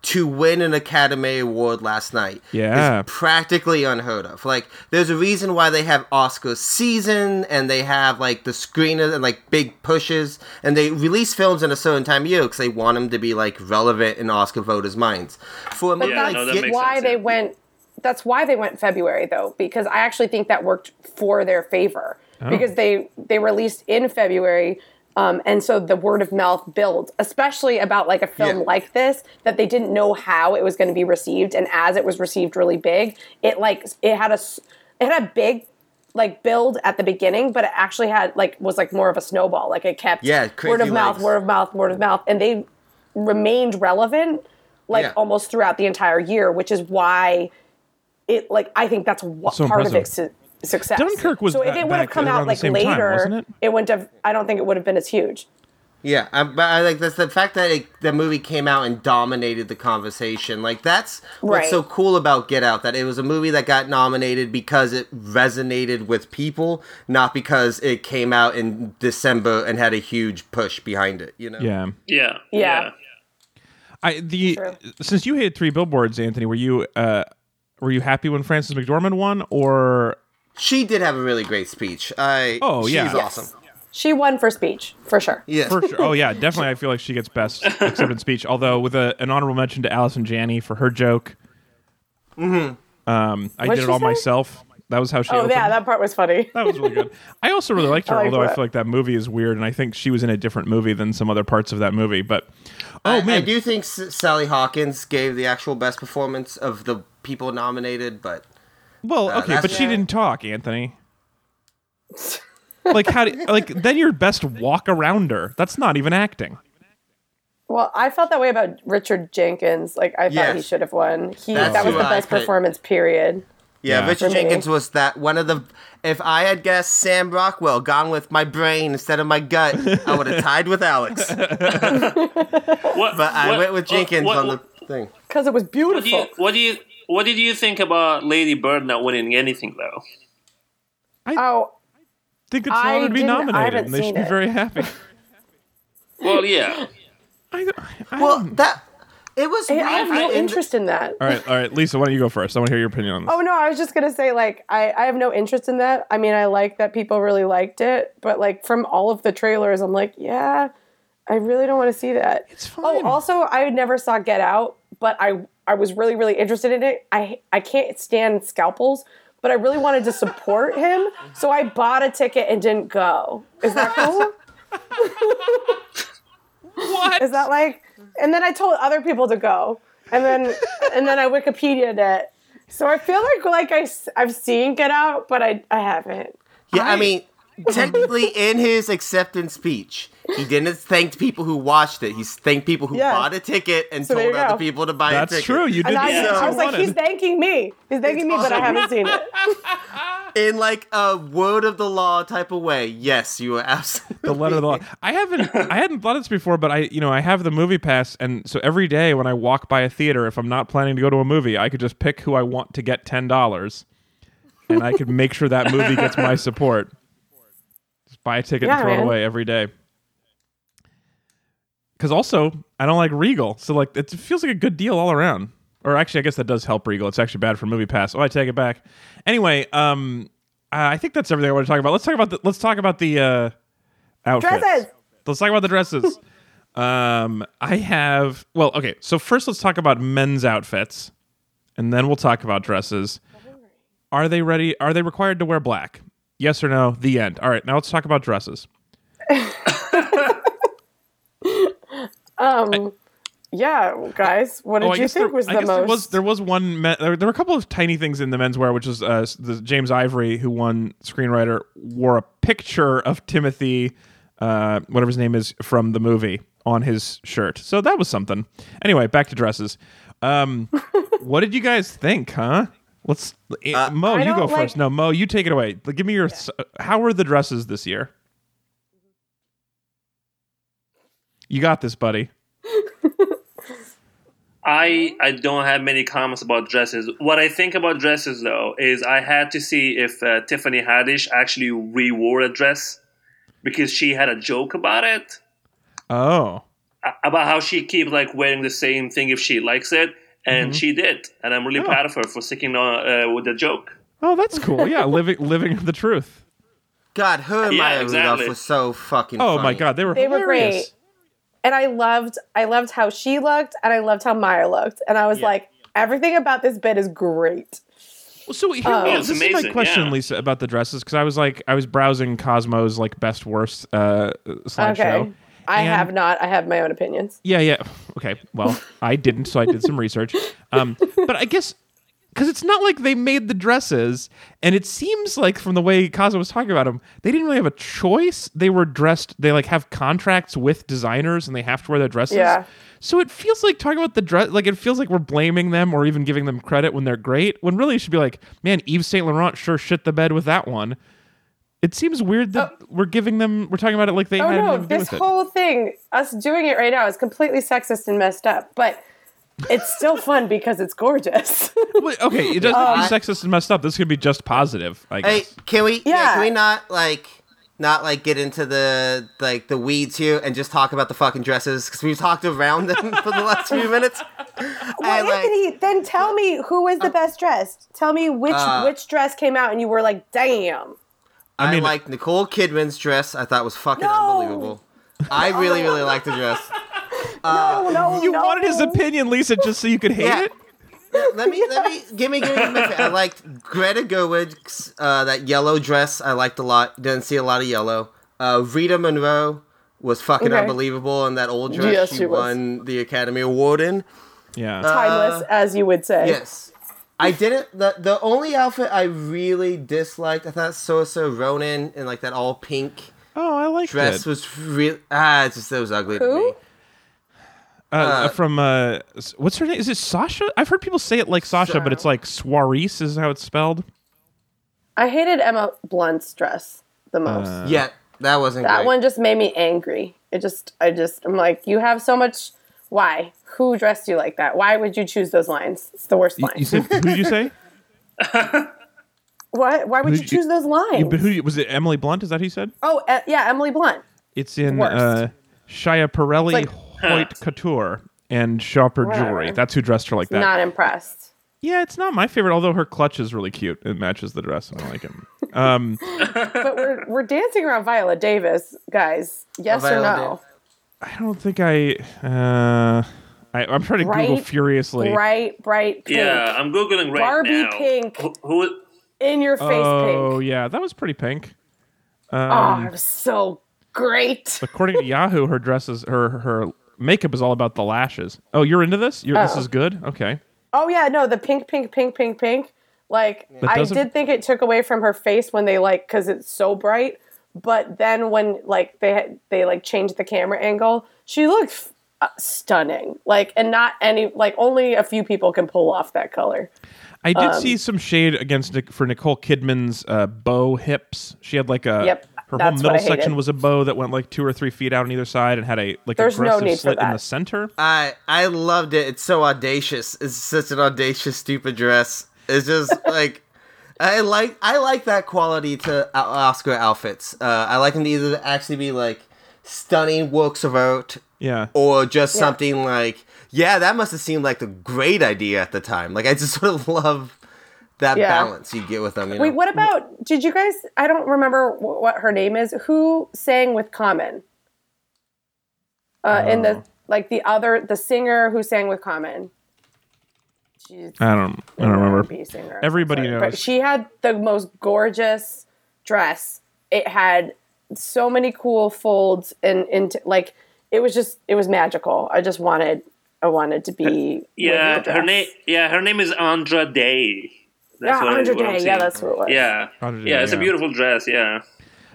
S1: to win an Academy Award last night,
S3: Yeah.
S1: is practically unheard of. Like, there's a reason why they have Oscar season and they have like the screeners and like big pushes, and they release films in a certain time of year because they want them to be like relevant in Oscar voters' minds. For a movie
S4: Yeah,
S1: like
S4: no, that
S1: Get-
S4: makes
S2: why
S4: sense,
S2: they
S4: yeah.
S2: went that's why they went February though because I actually think that worked for their favor because they they released in February um, and so the word of mouth builds especially about like a film
S1: Yeah.
S2: like this that they didn't know how it was going to be received and as it was received really big it like it had a it had a big like build at the beginning but it actually had like was like more of a snowball like it kept
S1: Yeah,
S2: word of mouth word of mouth word of mouth and they remained relevant like
S1: Yeah.
S2: almost throughout the entire year, which is why it like I think that's what
S3: So
S2: part of its su- success.
S3: Dunkirk was
S2: so if it would have come out like
S3: same time,
S2: later,
S3: it?
S2: wouldn't have. I don't think it would have been as huge.
S1: Yeah, I, but I like that's the fact that it, the movie came out and dominated the conversation. Like that's what's
S2: Right.
S1: so cool about Get Out that it was a movie that got nominated because it resonated with people, not because it came out in December and had a huge push behind it. You know?
S3: Yeah,
S4: Yeah.
S2: Yeah.
S3: I the
S2: True.
S3: since you hated Three Billboards, Anthony, were you uh were you happy when Frances McDormand won, or
S1: She did have a really great speech. I
S3: Oh,
S1: she's
S3: yeah. Yes.
S1: awesome.
S2: She won for speech for sure.
S1: Yeah,
S3: For sure. Oh yeah, definitely. I feel like she gets best accepted speech. Although with a, an honorable mention to Allison Janney for her joke. Mm-hmm. Um, I
S2: What'd
S3: did it all
S2: say?
S3: myself. That was how she.
S2: Oh
S3: opened.
S2: yeah, that part was funny.
S3: That was really good. I also really liked her,
S2: I liked
S3: although I
S2: that.
S3: feel like that movie is weird, and I think she was in a different movie than some other parts of that movie. But oh
S1: I,
S3: man,
S1: I do think S- Sally Hawkins gave the actual best performance of the people nominated, but
S3: well,
S1: Uh,
S3: okay, but she
S2: Yeah.
S3: didn't talk, Anthony. like how? Do, like then your best walk around her. That's not even acting.
S2: Well, I felt that way about Richard Jenkins. Like I thought
S1: Yes.
S2: he should have won. He
S1: That's
S2: that was the
S1: I
S2: best
S1: picked.
S2: performance. Period.
S1: yeah,
S3: Yeah.
S1: Richard
S2: For me.
S1: Jenkins was that one of the. If I had guessed Sam Rockwell, gone with my brain instead of my gut, I would have tied with Alex. But I
S4: what-
S1: went with Jenkins
S4: what,
S1: on
S4: what,
S1: the thing.
S2: Because it was
S4: What do
S2: beautiful.
S4: you what do you what did you think about Lady Bird not winning anything though?
S2: oh,
S3: Think it's
S2: I
S3: an honor to be nominated, and they should
S2: seen
S3: be very happy.
S4: Well, yeah.
S3: I, I
S1: Well,
S3: don't-
S1: that it was.
S2: I have no
S1: in
S2: interest in that.
S3: all right, all right, Lisa, why don't you go first? I want to hear your opinion on this.
S2: Oh no, I was just gonna say like I, I have no interest in that. I mean I like that people really liked it, but like from all of the trailers, I'm like, yeah, I really don't want to see that.
S3: It's
S2: oh,
S3: fine.
S2: Oh, also I never saw Get Out, but I I was really, really interested in it. I I can't stand scalpels, but I really wanted to support him. So I bought a ticket and didn't go. Is that cool?
S3: what?
S2: Is that like and then I told other people to go. And then and then I Wikipedia'd it. So I feel like like I, I've seen Get Out, but I, I haven't.
S1: Yeah, I,
S3: I-
S1: mean, technically, in his acceptance speech, he didn't thank people who watched it. He thanked people who
S2: Yeah.
S1: bought a ticket and
S2: So
S1: told other
S2: go.
S1: people to buy a ticket.
S3: That's true. You did
S2: And I,
S3: thing
S2: I was like, he's thanking me. He's thanking me, but I haven't seen it.
S1: In like a word of the law type of way. Yes, you are absolutely.
S3: the letter of the law. I haven't I hadn't thought of this before, but I you know I have the movie pass, and so every day when I walk by a theater, if I'm not planning to go to a movie, I could just pick who I want to get ten dollars, and I could make sure that movie gets my support. Just buy a ticket and
S2: Yeah,
S3: throw it away every day. Because also I don't like Regal, so like it feels like a good deal all around. Or actually, I guess that does help Regal. It's actually bad for Movie Pass. Oh, I take it back. Anyway, um, I think that's everything I want to talk about. Let's talk about the let's talk about the uh, outfits.
S2: Dresses.
S3: Let's talk about the dresses. um, I have well, okay. So first, let's talk about men's outfits, and then we'll talk about dresses. Are they ready? Are they required to wear black? Yes or no? The end. All right. Now let's talk about dresses.
S2: Um, yeah, guys, what did
S3: Oh,
S2: you think
S3: there,
S2: was
S3: I
S2: the most?
S3: there was there was one. Me- there, there were a couple of tiny things in the menswear, which was uh, the James Ivory, who won screenwriter, wore a picture of Timothy, uh, whatever his name is, from the movie on his shirt. So that was something. Anyway, back to dresses. Um, what did you guys think? Huh? Let's uh, Mo,
S2: I
S3: you go
S2: like-
S3: first. No, Mo, you take it away. Give me your. s- How were the dresses this year? You got this, buddy.
S4: I I don't have many comments about dresses. What I think about dresses though is I had to see if uh, Tiffany Haddish actually re-wore a dress because she had a joke about it
S3: Oh.
S4: about how she keeps like wearing the same thing if she likes it, and she did, and I'm really
S3: Oh.
S4: proud of her for sticking on uh, with the joke.
S3: Oh, that's cool. Yeah, living living the truth.
S1: God, her and
S4: Yeah,
S1: Maya
S4: exactly.
S1: Rudolph was so fucking.
S3: Oh
S1: funny.
S3: my god, they were
S2: They were great. and I loved, I loved how she looked, and I loved how Maya looked, and I was
S1: Yeah.
S2: like, everything about this bit is great.
S3: So here,
S2: Oh.
S3: this
S4: It's
S3: is my question,
S4: yeah.
S3: Lisa, about the dresses because I was like, I was browsing Cosmo's like best worst uh, slideshow.
S2: Okay, I
S3: And-
S2: have not. I have my own opinions.
S3: Yeah, yeah. Okay. Well, I didn't, so I did some research. Um, but I guess because it's not like they made the dresses, and it seems like from the way Kaza was talking about them, they didn't really have a choice. They were dressed. They like have contracts with designers, and they have to wear their dresses.
S2: Yeah.
S3: So it feels like talking about the dress, like it feels like we're blaming them or even giving them credit when they're great. When really it should be like, man, Yves Saint Laurent sure shit the bed with that one. It seems weird that we're giving them. We're talking about it like they
S2: Oh
S3: had
S2: no,
S3: anything to do
S2: this
S3: with it.
S2: whole thing, us doing it right now, is completely sexist and messed up. But it's still fun because it's gorgeous.
S3: Wait, okay, it doesn't
S2: Um,
S3: have to be sexist and messed up. This could be just positive. I
S1: Hey, can we? Yeah.
S2: Yeah.
S1: Can we not like not like get into the like the weeds here and just talk about the fucking dresses because we've talked around them for the last few minutes.
S2: well,
S1: And, like,
S2: then tell me who was the best dressed. Tell me which
S1: Uh,
S2: which dress came out and you were like, damn.
S1: I,
S3: mean-
S1: like Nicole Kidman's dress. I thought was fucking
S2: No.
S1: unbelievable. I really, really liked the dress.
S2: no, no,
S3: You
S2: no.
S3: wanted his opinion, Lisa, just so you could hate
S1: Yeah.
S3: it.
S1: let me let me give me give me. my fa- I liked Greta Gerwig's uh, that yellow dress. I liked a lot. Didn't see a lot of yellow. Uh, Rita Moreno was fucking
S2: Okay.
S1: unbelievable in that old dress.
S2: Yes,
S1: she
S2: she was.
S1: won the Academy Award in.
S3: Yeah.
S2: Timeless, as you would say.
S1: Yes. I didn't. The the only outfit I really disliked, I thought Saoirse Ronan in like that all pink
S3: oh, I like
S1: dress
S3: it.
S1: was really ah, it's just it was ugly to
S2: Who?
S1: me.
S3: Uh,
S1: uh,
S3: from uh, what's her name? Is it Sasha? I've heard people say it like Sasha, but it's like Suarez is how it's spelled.
S2: I hated Emma Blunt's dress the most.
S3: Uh,
S1: Yeah, that wasn't
S2: that
S1: great.
S2: one just made me angry. It just, I just, I'm like, you have so much. Why? Who dressed you like that? Why would you choose those lines? It's the worst
S3: You,
S2: line.
S3: you said who did you say?
S2: what? Why would you
S3: you-
S2: choose those lines?
S3: You- but who was it? Emily Blunt? Is that who you said?
S2: oh, e- yeah, Emily Blunt.
S3: It's in
S2: Worst.
S3: uh, Schiaparelli,
S2: like-
S3: Hoyt Couture, and Shopper
S2: Whatever.
S3: Jewelry. That's who dressed her like that.
S2: Not impressed.
S3: yeah, it's not my favorite. Although her clutch is really cute. It matches the dress. and I like it. Um,
S2: But we're we're dancing around Viola Davis, guys. Yes or no?
S1: Davis.
S3: I don't think I. Uh, I I'm trying to Google furiously.
S2: Bright, bright pink.
S4: Yeah, I'm googling right
S2: Barbie
S4: now.
S2: pink.
S4: Who, who?
S2: In your face pink.
S3: Oh
S2: pink.
S3: yeah, that was pretty pink.
S2: oh, it was so great.
S3: According to Yahoo, her dresses, her her makeup is all about the lashes. Oh, you're into this? You're, This
S2: Oh.
S3: is good. Okay.
S2: Oh yeah, no, the pink, pink, pink, pink, pink. Like I did think it took away from her face when they like because it's so bright. But then when like they had, they like changed the camera angle, she looked f- stunning. Like and not any like only a few people can pull off that color.
S3: I did
S2: Um,
S3: see some shade against for Nicole Kidman's uh, bow hips. She had like a
S2: Yep,
S3: her whole middle section was a bow that went like two or three feet out on either side and had a like
S2: There's no
S3: aggressive
S2: need
S3: slit in the center.
S1: I I loved it. It's so audacious. It's such an audacious, stupid dress. It's just like I like I like that quality to Oscar outfits. Uh, I like them to either actually be like stunning works of art
S3: Yeah.
S1: or just something like yeah, that must have seemed like a great idea at the time. Like I just sort of love that
S2: Yeah.
S1: balance you get with them. You know?
S2: Wait, what about? Did you guys? I don't remember wh- what her name is. Who sang with Common? Uh, in the like the other the singer who sang with Common. She's
S3: I don't. I don't remember.
S2: Singer.
S3: Everybody
S2: Sorry.
S3: knows.
S2: But she had the most gorgeous dress. It had so many cool folds and into like it was just it was magical. I just wanted I wanted to be with
S4: Yeah, her name. Yeah, her name is Andra Day.
S2: Yeah, Andra Day. Yeah, that's what it was.
S4: Yeah,
S3: Andra Day,
S4: yeah, it's
S3: yeah.
S4: a beautiful dress. Yeah,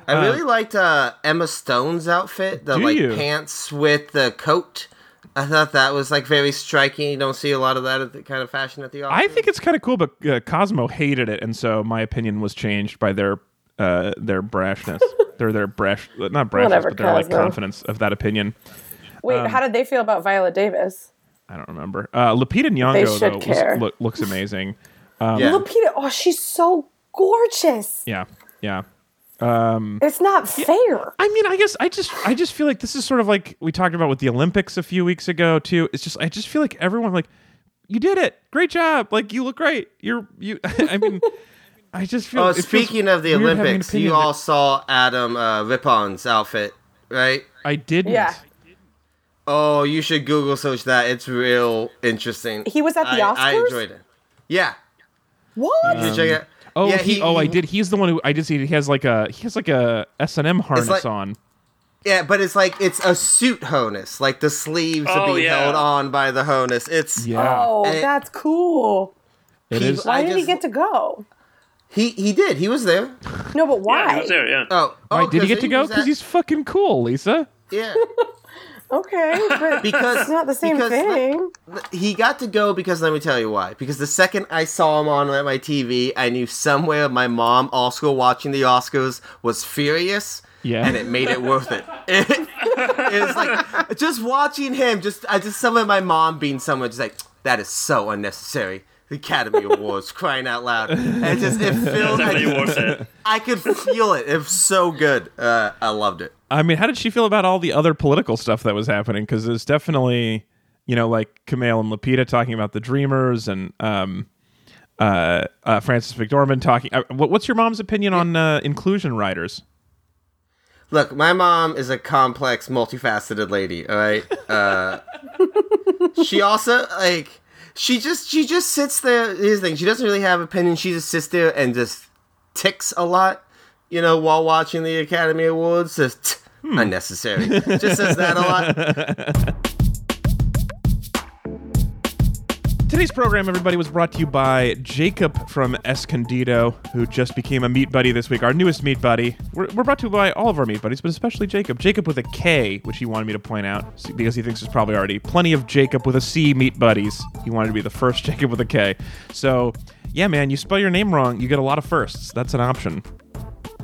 S1: I really liked uh, Emma Stone's outfit, the
S3: Do
S1: like
S3: you?
S1: pants with the coat. I thought that was like very striking. You don't see a lot of that at the kind of fashion at the Oscars.
S3: I think it's kind of cool, but uh, Cosmo hated it, and so my opinion was changed by their uh, their brashness, their their brash, not brashness,
S2: Whatever,
S3: but their like
S2: Cosmo.
S3: confidence of that opinion.
S2: Wait,
S3: Um,
S2: how did they feel about Viola Davis?
S3: I don't remember. Uh, Lupita Nyong'o though was-
S2: care.
S3: look, looks amazing.
S1: yeah.
S2: Lupita, oh, she's so gorgeous.
S3: Yeah, yeah.
S2: It's not fair.
S3: I mean, I guess I just I just feel like this is sort of like we talked about with the Olympics a few weeks ago too. It's just I just feel like everyone like you did it, great job, like you look great. You're you. I mean, I just feel.
S1: Oh, speaking of the
S3: weird having an
S1: Olympics,
S3: opinion
S1: you
S3: that-
S1: all saw Adam uh, Rippon's outfit, right?
S3: I didn't.
S2: Yeah.
S1: Oh, you should Google search that. It's real interesting.
S2: He was at the
S1: I, I enjoyed it. Yeah.
S2: What?
S1: You check it.
S3: Oh,
S1: yeah,
S3: he, oh, I did. He's the one who I did see. He has like a he has like a S and M harness
S1: like-
S3: on.
S1: Yeah, but it's like it's a suit harness. Like the sleeves are
S4: Oh,
S1: being
S4: yeah.
S1: held on by the harness. It's
S3: Yeah,
S2: Oh,
S1: it-
S2: that's cool.
S3: it
S1: he-
S3: is.
S2: Why
S1: I
S2: did he get to go?
S1: He he did. He was there.
S2: No, but
S4: yeah,
S2: why?
S4: he was there. Yeah,
S1: Oh,
S3: Why
S1: oh,
S3: did he get to go? Because he's fucking cool, Lisa.
S1: yeah.
S2: Okay, but
S1: Because
S2: it's not the same
S1: because
S2: thing.
S1: he got to go because let me tell you why. Because the second I saw him on my TV, I knew somewhere my mom, also watching the Oscars, was furious.
S3: Yeah.
S1: and it made it worth it. It, it was like just watching him. Just I just some of my mom being somewhere, just like that is so unnecessary. The Academy Awards, crying out loud. And it just it filled. I,
S4: definitely it.
S1: I could feel it. It was so good. Uh, I loved it.
S3: I mean, how did she feel about all the other political stuff that was happening? Because there's definitely, you know, like Kumail and Lupita talking about the Dreamers and um, uh, uh, Frances McDormand talking. Uh, what, what's your mom's opinion on uh, inclusion riders?
S1: Look, my mom is a complex, multifaceted lady. All right. Uh, she also like she just she just sits there. Here's the thing: she doesn't really have opinion. She just sits there and just ticks a lot, you know, while watching the Academy Awards. Just
S3: Hmm.
S1: unnecessary. just says that a lot.
S3: Today's program, everybody, was brought to you by Jacob from Escondido, who just became a meat buddy this week, our newest meat buddy. We're, we're brought to you by all of our meat buddies, but especially Jacob. Jacob with a K, which he wanted me to point out because he thinks there's probably already plenty of Jacob with a C meat buddies. He wanted to be the first Jacob with a K. So, yeah, man, you spell your name wrong, you get a lot of firsts. That's an option.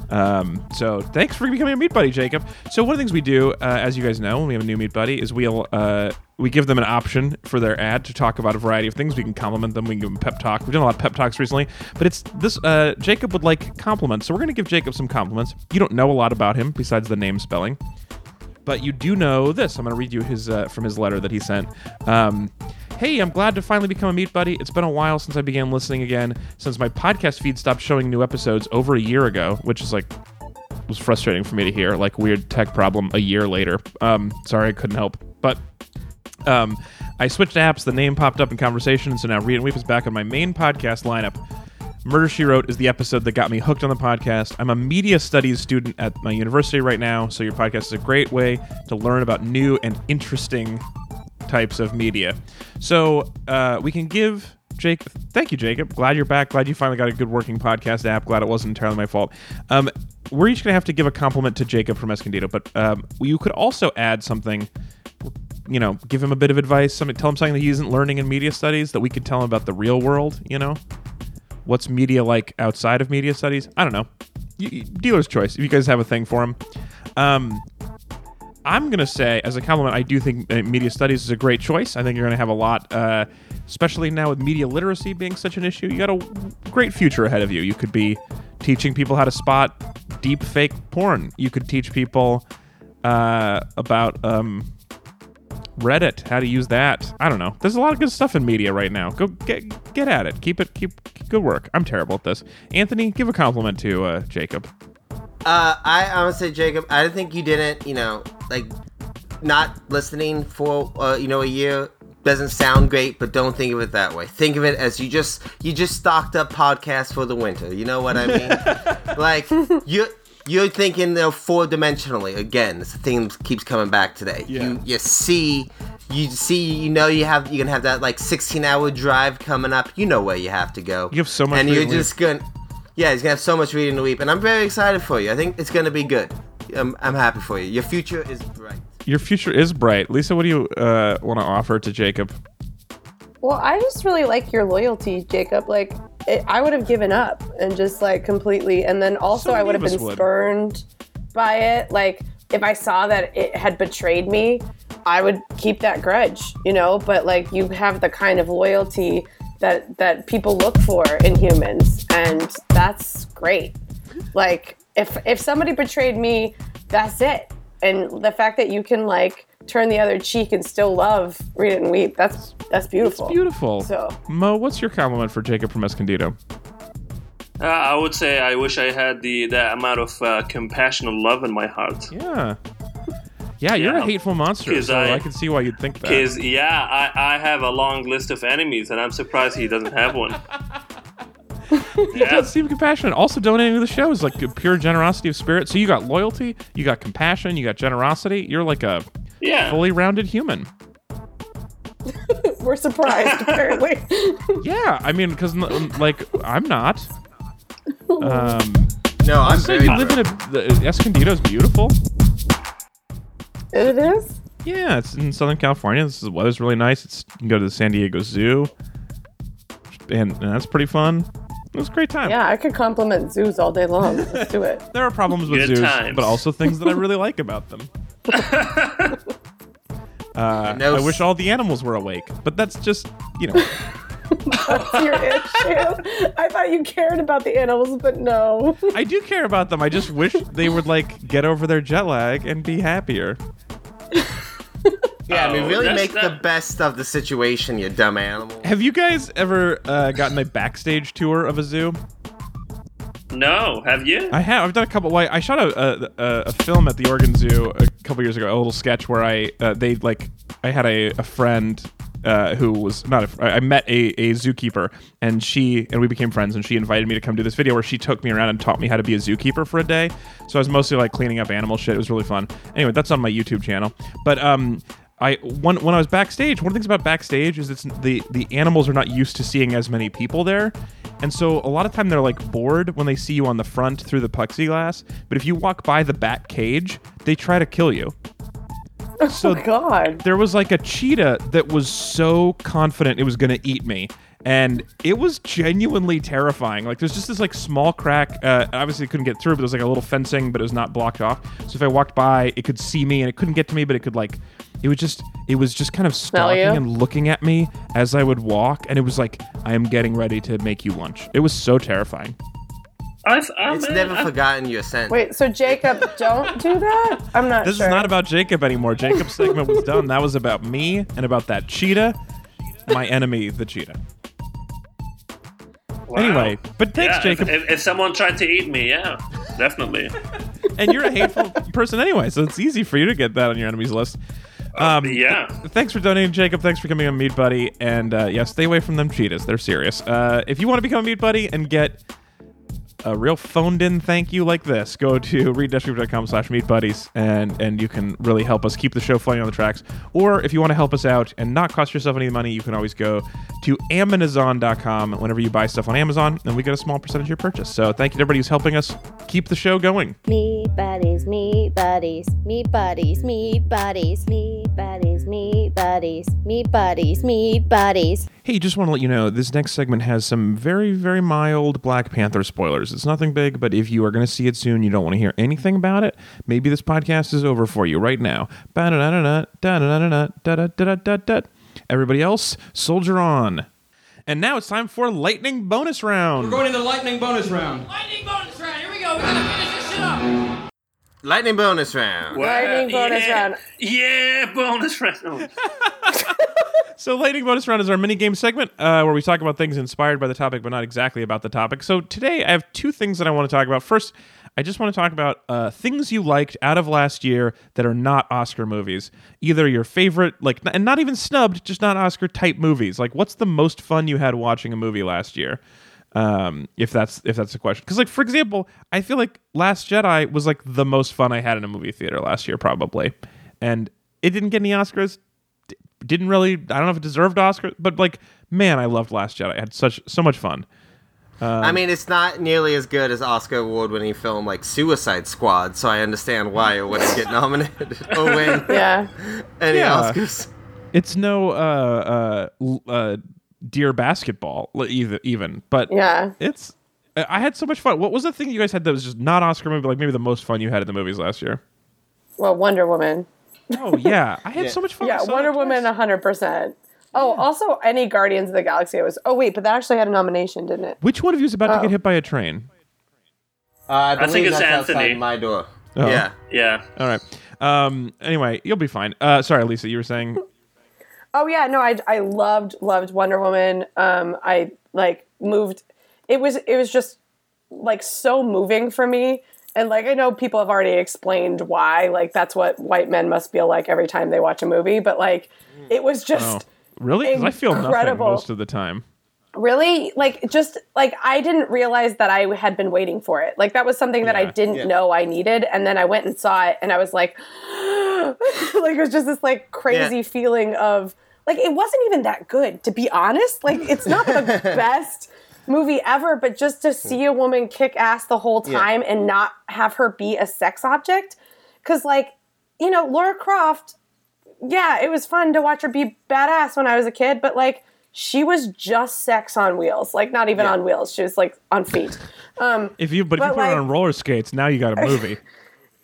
S3: Um, so thanks for becoming a meat buddy, Jacob. So one of the things we do, uh, as you guys know, when we have a new meat buddy, is we'll uh, we give them an option for their ad to talk about a variety of things. We can compliment them. We can give them pep talk. We've done a lot of pep talks recently, but it's this. Uh, Jacob would like compliments, so we're gonna give Jacob some compliments. You don't know a lot about him besides the name spelling but you do know this. I'm to read you his uh, from his letter that he sent. Um, hey, I'm glad to finally become a meat buddy. It's been a while since I began listening again, since my podcast feed stopped showing new episodes over a year ago, which is like was frustrating for me to hear. Like weird tech problem a year later. Um, sorry, I couldn't help, but. Um, I switched apps. The name popped up in conversation, so now Read and Weep is back on my main podcast lineup. Murder She Wrote is the episode that got me hooked on the podcast. I'm a media studies student at my university right now, so your podcast is a great way to learn about new and interesting types of media. So uh, we can give Jake. Thank you, Jacob. Glad you're back. Glad you finally got a good working podcast app. Glad it wasn't entirely my fault. Um, we're each gonna have to give a compliment to Jacob from Escondido, but um, you could also add something. You know, give him a bit of advice. Something, tell him something that he isn't learning in media studies that we could tell him about the real world. You know, what's media like outside of media studies? I don't know. Y- y- dealer's choice. If you guys have a thing for him. Um, I'm gonna say, as a compliment, I do think uh, media studies is a great choice. I think you're gonna have a lot, uh, especially now with media literacy being such an issue. You got a great future ahead of you. You could be teaching people how to spot deep fake porn. You could teach people uh, about um, Reddit, how to use that. I don't know. There's a lot of good stuff in media right now. Go get get at it. Keep it keep, good work. I'm terrible at this. Anthony, give a compliment to uh, Jacob.
S1: Uh, I honestly, Jacob, I think you didn't, you know, like not listening for, uh, you know, a year doesn't sound great, but don't think of it that way. Think of it as you just you just stocked up podcasts for the winter. You know what I mean? like you. You're thinking you know, four dimensionally again. This thing keeps coming back today.
S3: Yeah.
S1: You you see, you see, you know you have you're gonna have that like 16 hour drive coming up. You know where you have to go.
S3: You have so much
S1: and
S3: reading
S1: you're just gonna yeah, he's gonna have so much reading to weep, and I'm very excited for you. I think it's gonna be good. I'm, I'm happy for you. Your future is bright.
S3: Your future is bright. Lisa, what do you uh, want to offer to Jacob?
S2: Well, I just really like your loyalty, Jacob. Like, it, I would have given up and just like completely, and then also
S3: So
S2: I would have been
S3: would.
S2: spurned by it. Like, if I saw that it had betrayed me, I would keep that grudge, you know. But like, you have the kind of loyalty that that people look for in humans, and that's great. Like, if if somebody betrayed me, that's it. And the fact that you can like turn the other cheek and still love, read it and weep, that's that's beautiful.
S3: Beautiful.
S2: So-
S3: Mo, what's your compliment for Jacob from Escondido?
S4: Uh, I would say I wish I had the that amount of uh, compassion and love in my heart.
S3: Yeah. Yeah, you're a hateful monster, so I,
S4: I-
S3: can see why you'd think that.
S4: Because yeah, I, I have a long list of enemies, and I'm surprised he doesn't have one. yeah,
S3: Does seem compassionate. Also, donating to the show is like pure generosity of spirit. So you got loyalty, you got compassion, you got generosity. You're like a
S4: yeah.
S3: fully rounded human.
S2: We're surprised, apparently.
S3: Yeah, I mean, because like I'm not. Um,
S1: No, I'm
S3: so
S1: very.
S3: you live in a the, Escondido's beautiful.
S2: it is.
S3: Yeah, it's in Southern California. This is, the weather's really nice. It's you can go to the San Diego Zoo, and, and that's pretty fun. It was a great time.
S2: Yeah, I could compliment zoos all day long. Let's do it.
S3: There are problems with
S4: Good
S3: zoos,
S4: times.
S3: but also things that I really like about them. Uh,
S1: No
S3: I
S1: s-
S3: wish all the animals were awake, but that's just you know.
S2: That's your issue. I thought you cared about the animals, but no.
S3: I do care about them. I just wish they would like get over their jet lag and be happier.
S1: Yeah, I mean,
S4: Oh,
S1: really
S4: that's
S1: make the
S4: not-
S1: best of the situation, you dumb animal.
S3: Have you guys ever uh, gotten a backstage tour of a zoo?
S4: No, have you?
S3: I have. I've done a couple. Like, I shot a, a, a, a film at the Oregon Zoo a couple years ago. A little sketch where I uh, they like I had a, a friend uh, who was not. A, I met a, a zookeeper, and she and we became friends. And she invited me to come do this video where she took me around and taught me how to be a zookeeper for a day. So I was mostly like cleaning up animal shit. It was really fun. Anyway, that's on my YouTube channel. But um, I when when I was backstage, one of the things about backstage is it's the the animals are not used to seeing as many people there, and so a lot of time they're like bored when they see you on the front through the plexiglass. But if you walk by the bat cage, they try to kill you. Oh so
S2: Oh God.
S3: there was like a cheetah that was so confident it was going to eat me and it was genuinely terrifying. Like there's just this like small crack uh, obviously it couldn't get through but there's like a little fencing but it was not blocked off. So if i walked by it could see me and it couldn't get to me but it could like it was just it was just kind of stalking and looking at me as i would walk and it was like i am getting ready to make you lunch. It was so terrifying.
S4: I've, I,
S1: It's
S4: man,
S1: never
S4: I-
S1: forgotten your scent.
S2: Wait, so Jacob, don't do that? I'm not
S3: this
S2: sure.
S3: is not about jacob anymore. Jacob's segment was done. That was about me and about that cheetah. My enemy the cheetah
S4: wow.
S3: Anyway, but thanks,
S4: Yeah,
S3: Jacob.
S4: If, if someone tried to eat me, yeah, definitely.
S3: and you're a hateful person anyway, so it's easy for you to get that on your enemies list. Um,
S4: yeah.
S3: Thanks for donating, Jacob. Thanks for coming on Meat Buddy. And uh, yeah, stay away from them cheetahs. They're serious. Uh, if you want to become a Meat Buddy and get a real phoned in thank you like this, go to read-group.com slash buddies and, and you can really help us keep the show floating on the tracks. Or if you want to help us out and not cost yourself any money, you can always go to amazon.com whenever you buy stuff on Amazon and we get a small percentage of your purchase. So thank you to everybody who's helping us keep the show going.
S5: Meat buddies, meat buddies, meat buddies, meat buddies, meat buddies, meat buddies, meat buddies, meat buddies.
S3: Hey, just want to let you know this next segment has some very, very mild Black Panther spoilers. It's nothing big, but if you are going to see it soon, you don't want to hear anything about it, maybe this podcast is over for you right now. Everybody else, soldier on. And now it's time for lightning bonus round.
S6: We're going into the lightning bonus round.
S7: Lightning bonus round. Here we go. We gotta finish this shit up.
S1: Lightning bonus round.
S2: Lightning bonus
S4: yeah,
S2: round.
S4: Yeah, bonus round.
S3: So, Lightning Bonus Round is our mini game segment uh, where we talk about things inspired by the topic, but not exactly about the topic. So, today I have two things that I want to talk about. First, I just want to talk about uh, things you liked out of last year that are not Oscar movies. Either your favorite, like, and not even snubbed, just not Oscar type movies. Like, what's the most fun you had watching a movie last year? Um, if that's if that's the question, because like for example, I feel like Last Jedi was like the most fun I had in a movie theater last year, probably, and it didn't get any Oscars didn't really I don't know if it deserved Oscar, but like man, I loved Last Jedi. I had such so much fun.
S1: I mean, it's not nearly as good as Oscar award-winning film like Suicide Squad, so I understand why it wouldn't get nominated or win
S2: Yeah.
S1: any
S3: Yeah.
S1: Oscars.
S3: It's no uh uh, uh dear basketball either even, but
S2: Yeah.
S3: it's I I had so much fun. What was the thing you guys had that was just not Oscar movie, like maybe the most fun you had in the movies last year?
S2: Well, Wonder Woman.
S3: Oh yeah, I had
S1: Yeah.
S3: so much fun.
S2: Yeah, Wonder Woman,
S3: twice.
S2: 100%. Oh, also, any Guardians of the Galaxy It was. Oh, wait, but that actually had a nomination, didn't it?
S3: Which one of you is about to
S2: Oh.
S3: get hit by a train?
S1: Uh, I believe
S4: think it's
S1: that's
S4: Anthony.
S1: my door.
S3: Oh.
S1: Yeah.
S4: yeah.
S3: All right. Um. Anyway, you'll be fine. Uh. Sorry, Lisa. You were saying.
S2: Oh yeah, no, I I loved loved Wonder Woman. Um, I like moved. It was it was just like so moving for me. And like I know people have already explained why. Like that's what white men must feel like every time they watch a movie. But like it was just
S3: Oh, really? Because I feel nothing
S2: Incredible.
S3: most of the time.
S2: really like just like I didn't realize that I had been waiting for it. Like that was something that I didn't
S1: Yeah.
S2: know I needed, and then I went and saw it, and I was like, like it was just this like crazy
S1: Yeah.
S2: feeling of like it wasn't even that good to be honest. Like it's not the best movie ever, but just to see a woman kick ass the whole
S1: Yeah.
S2: time and not have her be a sex object, because like you know Laura Croft yeah, it was fun to watch her be badass when I was a kid, but like she was just sex on wheels, like not even
S1: Yeah.
S2: on wheels. She was like on feet. Um,
S3: If you, but, if you
S2: But,
S3: put it
S2: like-
S3: on roller skates, now you got a movie.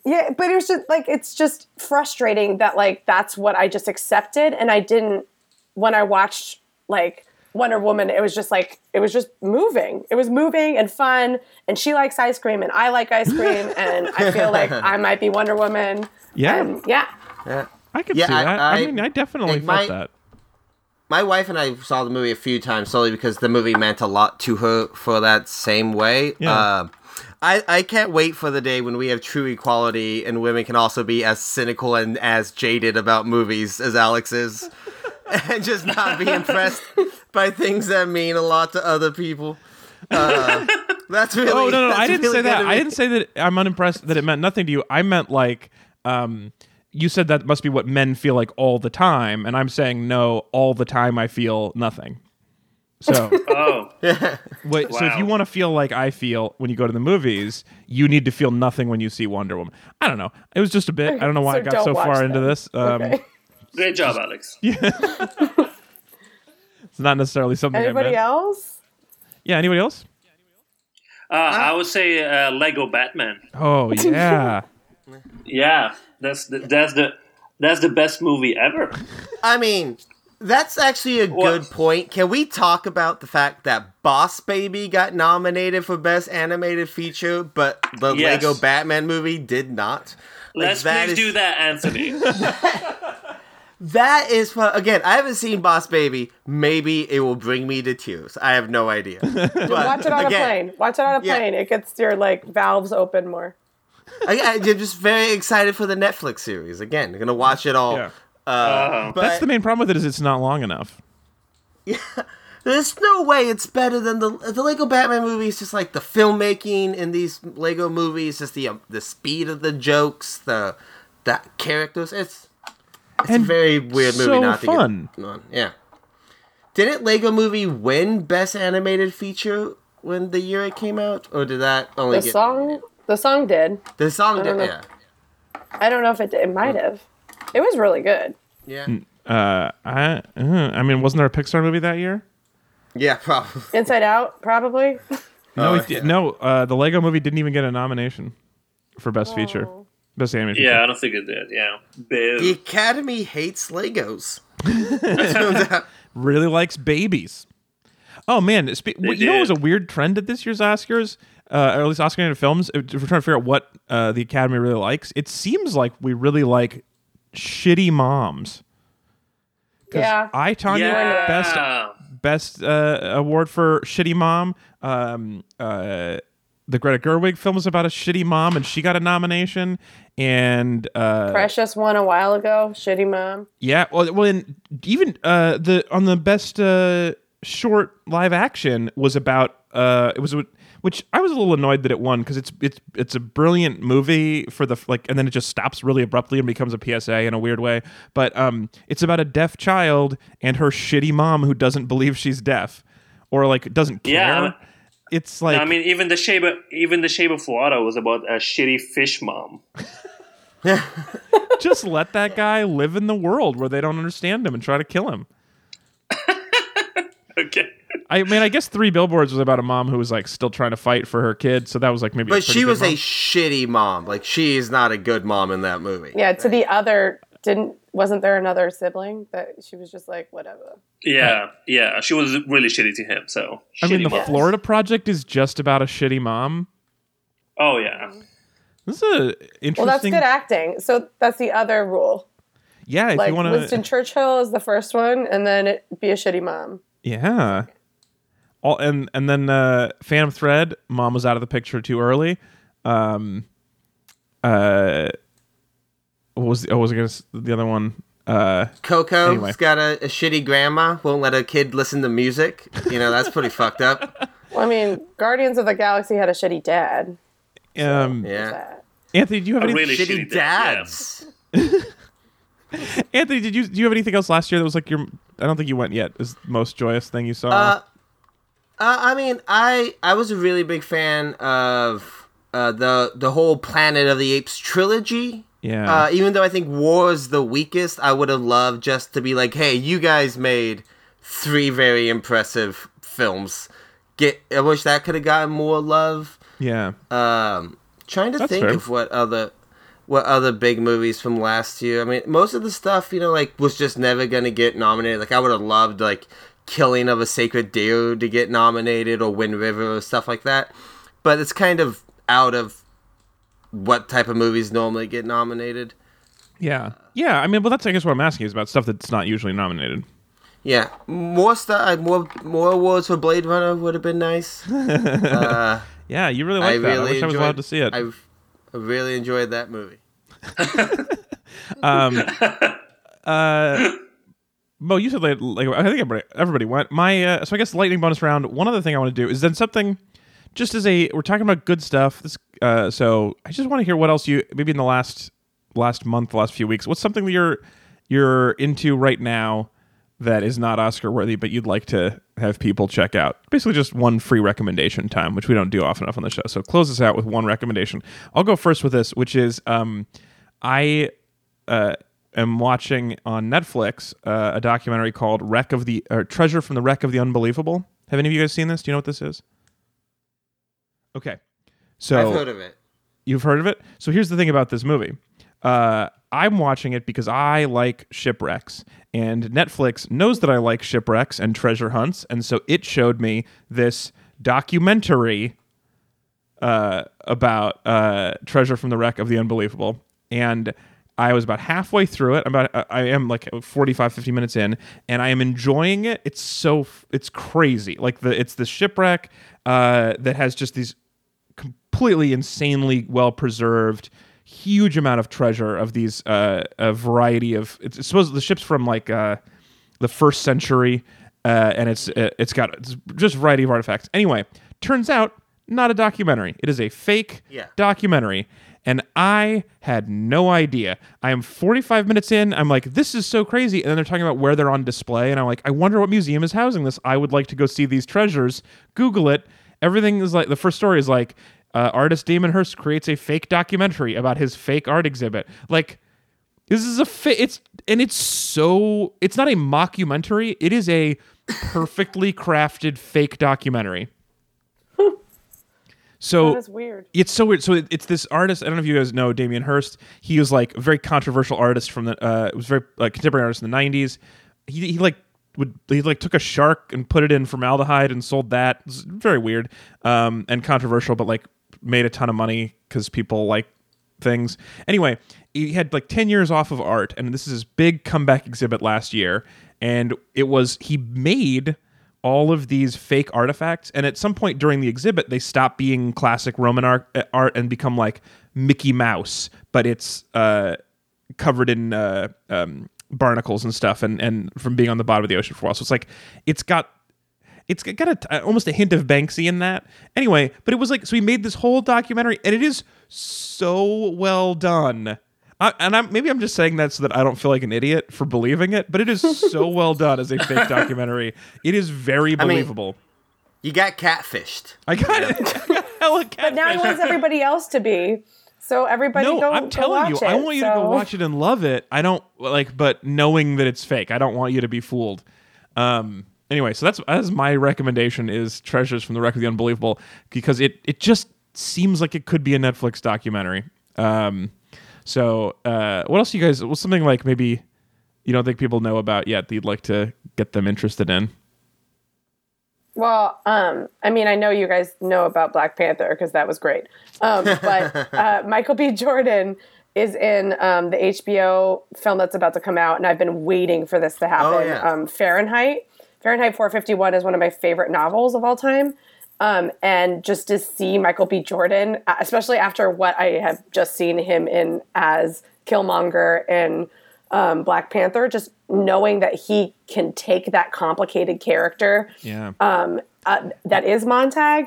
S2: yeah, but it was just like it's just frustrating that like that's what I just accepted, and I didn't when I watched like Wonder Woman. It was just like it was just moving. It was moving and fun, and she likes ice cream, and I like ice cream, and I feel like I might be Wonder Woman.
S3: Yeah.
S2: and yeah.
S1: Yeah.
S3: I could
S1: Yeah,
S3: see
S1: I-
S3: that. I,
S1: I-
S3: mean, I definitely felt
S1: my-
S3: that.
S1: My wife and I saw the movie a few times solely because the movie meant a lot to her for that same way.
S3: Yeah.
S1: Uh, I, I can't wait for the day when we have true equality and women can also be as cynical and as jaded about movies as Alex is. and just not be impressed by things that mean a lot to other people. Uh, that's really.
S3: Oh no, no, I didn't
S1: really
S3: say that. I didn't say that. I'm unimpressed that it meant nothing to you. I meant like, um, you said that must be what men feel like all the time, and I'm saying no, all the time I feel nothing. So,
S4: Oh,
S3: wait, so if you want to feel like I feel when you go to the movies, you need to feel nothing when you see Wonder Woman. I don't know. It was just a bit. I don't know why
S2: So
S3: I got so
S2: watch
S3: far into this. Um,
S2: Okay.
S4: Great job, Alex.
S3: It's not necessarily something.
S2: Anybody
S3: meant.
S2: else?
S3: Yeah. Anybody else?
S4: Uh, I would say uh, Lego Batman.
S3: Oh yeah.
S4: Yeah, that's the, that's the that's the best movie ever.
S1: I mean, that's actually a
S4: What?
S1: good point. Can we talk about the fact that Boss Baby got nominated for Best Animated Feature, but the
S4: Yes.
S1: Lego Batman movie did not? Like,
S4: Let's please
S1: is-
S4: do that, Anthony.
S1: That is fu- again. I haven't seen Boss Baby. Maybe it will bring me to tears. I have no idea. But
S2: Watch it on
S1: again,
S2: a plane. Watch it on a
S1: Yeah.
S2: plane. It gets your like valves open more.
S1: I, I- I'm just very excited for the Netflix series. Again, I'm gonna watch it all.
S3: Yeah.
S1: Uh,
S4: Uh-huh.
S1: but
S3: That's the main problem with it is it's not long enough. Yeah.
S1: there's no way it's better than the the Lego Batman movie. Is just like the filmmaking in these Lego movies, just the um, the speed of the jokes, the the characters. It's it's
S3: And
S1: a very weird movie
S3: so
S1: not to
S3: fun.
S1: get on. Yeah. Didn't Lego Movie win Best Animated Feature when the year it came out, or did that only
S2: The
S1: get
S2: song, the song did.
S1: the song? Did,
S2: know.
S1: yeah,
S2: I don't know if it did. It might have. It was really good.
S1: yeah,
S3: Uh, I, uh, I mean, wasn't there a Pixar movie that year?
S1: yeah, probably.
S2: Inside Out, probably.
S3: No,
S1: Oh,
S3: it
S1: yeah.
S3: no. Uh, the Lego Movie didn't even get a nomination for Best Feature,
S2: Oh.
S3: Best Animated.
S4: yeah, I don't think it did. Yeah,
S1: The. Academy hates Legos.
S3: really likes babies. Oh man, spe-
S4: They
S3: you know, it was a weird trend at this year's Oscars, uh, or at least Oscar nominated films. If we're trying to figure out what uh, the Academy really likes, it seems like we really like shitty moms.
S2: Yeah.
S3: I Tonya
S4: Yeah.
S3: best best uh, award for shitty mom. Um, uh, the Greta Gerwig film was about a shitty mom, and she got a nomination. And uh,
S2: Precious won a while ago. Shitty mom.
S3: yeah, well, well, and even uh, the on the best uh, short live action was about uh, it was which I was a little annoyed that it won because it's it's it's a brilliant movie for the like, and then it just stops really abruptly and becomes a PSA in a weird way. But um, it's about a deaf child and her shitty mom who doesn't believe she's deaf or like doesn't care.
S4: Yeah.
S3: It's like
S4: I mean, even the shape of even the shape of water was about a shitty fish mom.
S3: just let that guy live in the world where they don't understand him and try to kill him.
S4: Okay.
S3: I mean, I guess Three Billboards was about a mom who was like still trying to fight for her kid, so that was like maybe.
S1: But
S3: pretty
S1: she
S3: good
S1: was a shitty mom. Like she is not a good mom in that movie.
S2: Yeah. To the other, didn't wasn't there another sibling that she was just like whatever.
S4: Yeah, yeah. She was really shitty to him. So.
S3: I mean,
S4: shitty
S3: the
S4: mom.
S3: Florida Project is just about a shitty mom.
S4: Oh yeah.
S3: This is a interesting.
S2: Well, that's good acting. So that's the other rule.
S3: yeah, if
S2: Like
S3: you want to. Winston.
S2: Churchill is the first one, and then it be a shitty mom.
S3: Yeah. All and and then uh, Phantom Thread, mom was out of the picture too early. Um. Uh. What was the, oh, was I gonna the other one? Uh.
S1: Coco's
S3: Anyway.
S1: got a, a shitty grandma. Won't let a kid listen to music. You know that's pretty fucked up.
S2: Well, I mean, Guardians of the Galaxy had a shitty dad.
S3: Um.
S1: Yeah.
S3: Anthony, do you have
S4: A
S3: any?
S4: really
S1: shitty
S4: shitty dad, yeah.
S1: dads.
S3: Anthony, did you do you have anything else last year that was like your? I don't think you went yet. Is the most joyous thing you saw?
S1: Uh, uh, I mean, I I was a really big fan of uh, the the whole Planet of the Apes trilogy.
S3: Yeah.
S1: Uh, even though I think War is the weakest, I would have loved just to be like, hey, you guys made three very impressive films. Get, I wish that could have gotten more love.
S3: yeah.
S1: Um, trying to
S3: That's
S1: think
S3: fair.
S1: of what other what other big movies from last year. I mean, most of the stuff you know, like was just never gonna get nominated. Like I would have loved like Killing of a Sacred Deer to get nominated or Wind River or stuff like that. But it's kind of out of what type of movies normally get nominated.
S3: Yeah. Yeah. I mean, well, that's I guess what I'm asking is about stuff that's not usually nominated.
S1: Yeah, more stuff, more more awards for Blade Runner would have been nice. uh,
S3: Yeah, you really like that.
S1: really
S3: I wish I was
S1: enjoyed,
S3: allowed to see it.
S1: I, I really enjoyed that movie.
S3: Um, uh, Mo, you said like, like I think everybody, everybody went. My uh, so I guess lightning bonus round. One other thing I want to do is then something, just as a we're talking about good stuff. This uh, so I just want to hear what else you maybe in the last last month, last few weeks. What's something that you're you're into right now that is not Oscar worthy, but you'd like to have people check out? Basically, just one free recommendation time, which we don't do often enough on the show. So close this out with one recommendation. I'll go first with this, which is um, I uh, am watching on Netflix uh, a documentary called "Wreck of the" or "Treasure from the Wreck of the Unbelievable." Have any of you guys seen this? Do you know what this is? Okay, so
S1: I've heard of it.
S3: You've heard of it? So here's the thing about this movie. Uh, I'm watching it because I like shipwrecks, and Netflix knows that I like shipwrecks and treasure hunts, and so it showed me this documentary uh, about uh, treasure from the wreck of the unbelievable, and I was about halfway through it. I'm about I am like 45, 50 minutes in, and I am enjoying it. It's so it's crazy. Like the it's the shipwreck uh, that has just these completely insanely well preserved huge amount of treasure of these uh, a variety of it's, it's supposed the ship's from like uh, the first century uh, and it's uh, it's got it's just a variety of artifacts. Anyway turns out not a documentary. It is a fake
S1: Yeah.
S3: documentary and i had no idea. I am 45 minutes in i'm like this is so crazy and then they're talking about where they're on display and i'm like i wonder what museum is housing this. I would like to go see these treasures. Google it. Everything is like the first story is like uh, artist Damien Hirst creates a fake documentary about his fake art exhibit. Like this is a fa- it's and it's so it's not a mockumentary. It is a perfectly crafted fake documentary. So
S2: That is weird.
S3: it's so weird. So it, it's this artist. I don't know if you guys know Damien Hirst. He was like a very controversial artist from the. Uh, it was very like contemporary artist in the '90s. He, he like would he like took a shark and put it in formaldehyde and sold that. It's very weird um, and controversial, but like made a ton of money because people like things. Anyway, he had like 10 years off of art, and this is his big comeback exhibit last year. And it was, he made all of these fake artifacts. And at some point during the exhibit, they stop being classic Roman art, uh, art and become like Mickey Mouse, but it's uh, covered in uh, um, barnacles and stuff, and, and from being on the bottom of the ocean for a while. So it's like, it's got it's got a, almost a hint of Banksy in that. Anyway, but it was like so he made this whole documentary, and it is so well done. I, and I'm maybe I'm just saying that so that I don't feel like an idiot for believing it, but it is so well done as a fake documentary. It is very
S1: mean,
S3: believable.
S1: You got catfished.
S3: I got it. I got hella
S2: But now he wants everybody else to be. So everybody
S3: no,
S2: go.
S3: I'm
S2: go
S3: telling you,
S2: watch
S3: I want you to go watch it and love it. I don't like, but knowing that it's fake, I don't want you to be fooled. Um. Anyway, so that's that's my recommendation is Treasures from the Wreck of the Unbelievable because it it just seems like it could be a Netflix documentary. Um. So, uh, what else you guys? What's something like maybe you don't think people know about yet that you'd like to get them interested in?
S2: Well, um, I mean, I know you guys know about Black Panther because that was great. Um, but uh, Michael B. Jordan is in um, the HBO film that's about to come out, and I've been waiting for this to happen.
S1: Oh, yeah.
S2: um, Fahrenheit. Fahrenheit 451 is one of my favorite novels of all time. Um, and just to see Michael B. Jordan, uh, especially after what I have just seen him in as Killmonger in um, Black Panther, just knowing that he can take that complicated character
S3: Yeah.
S2: uh, that is Montag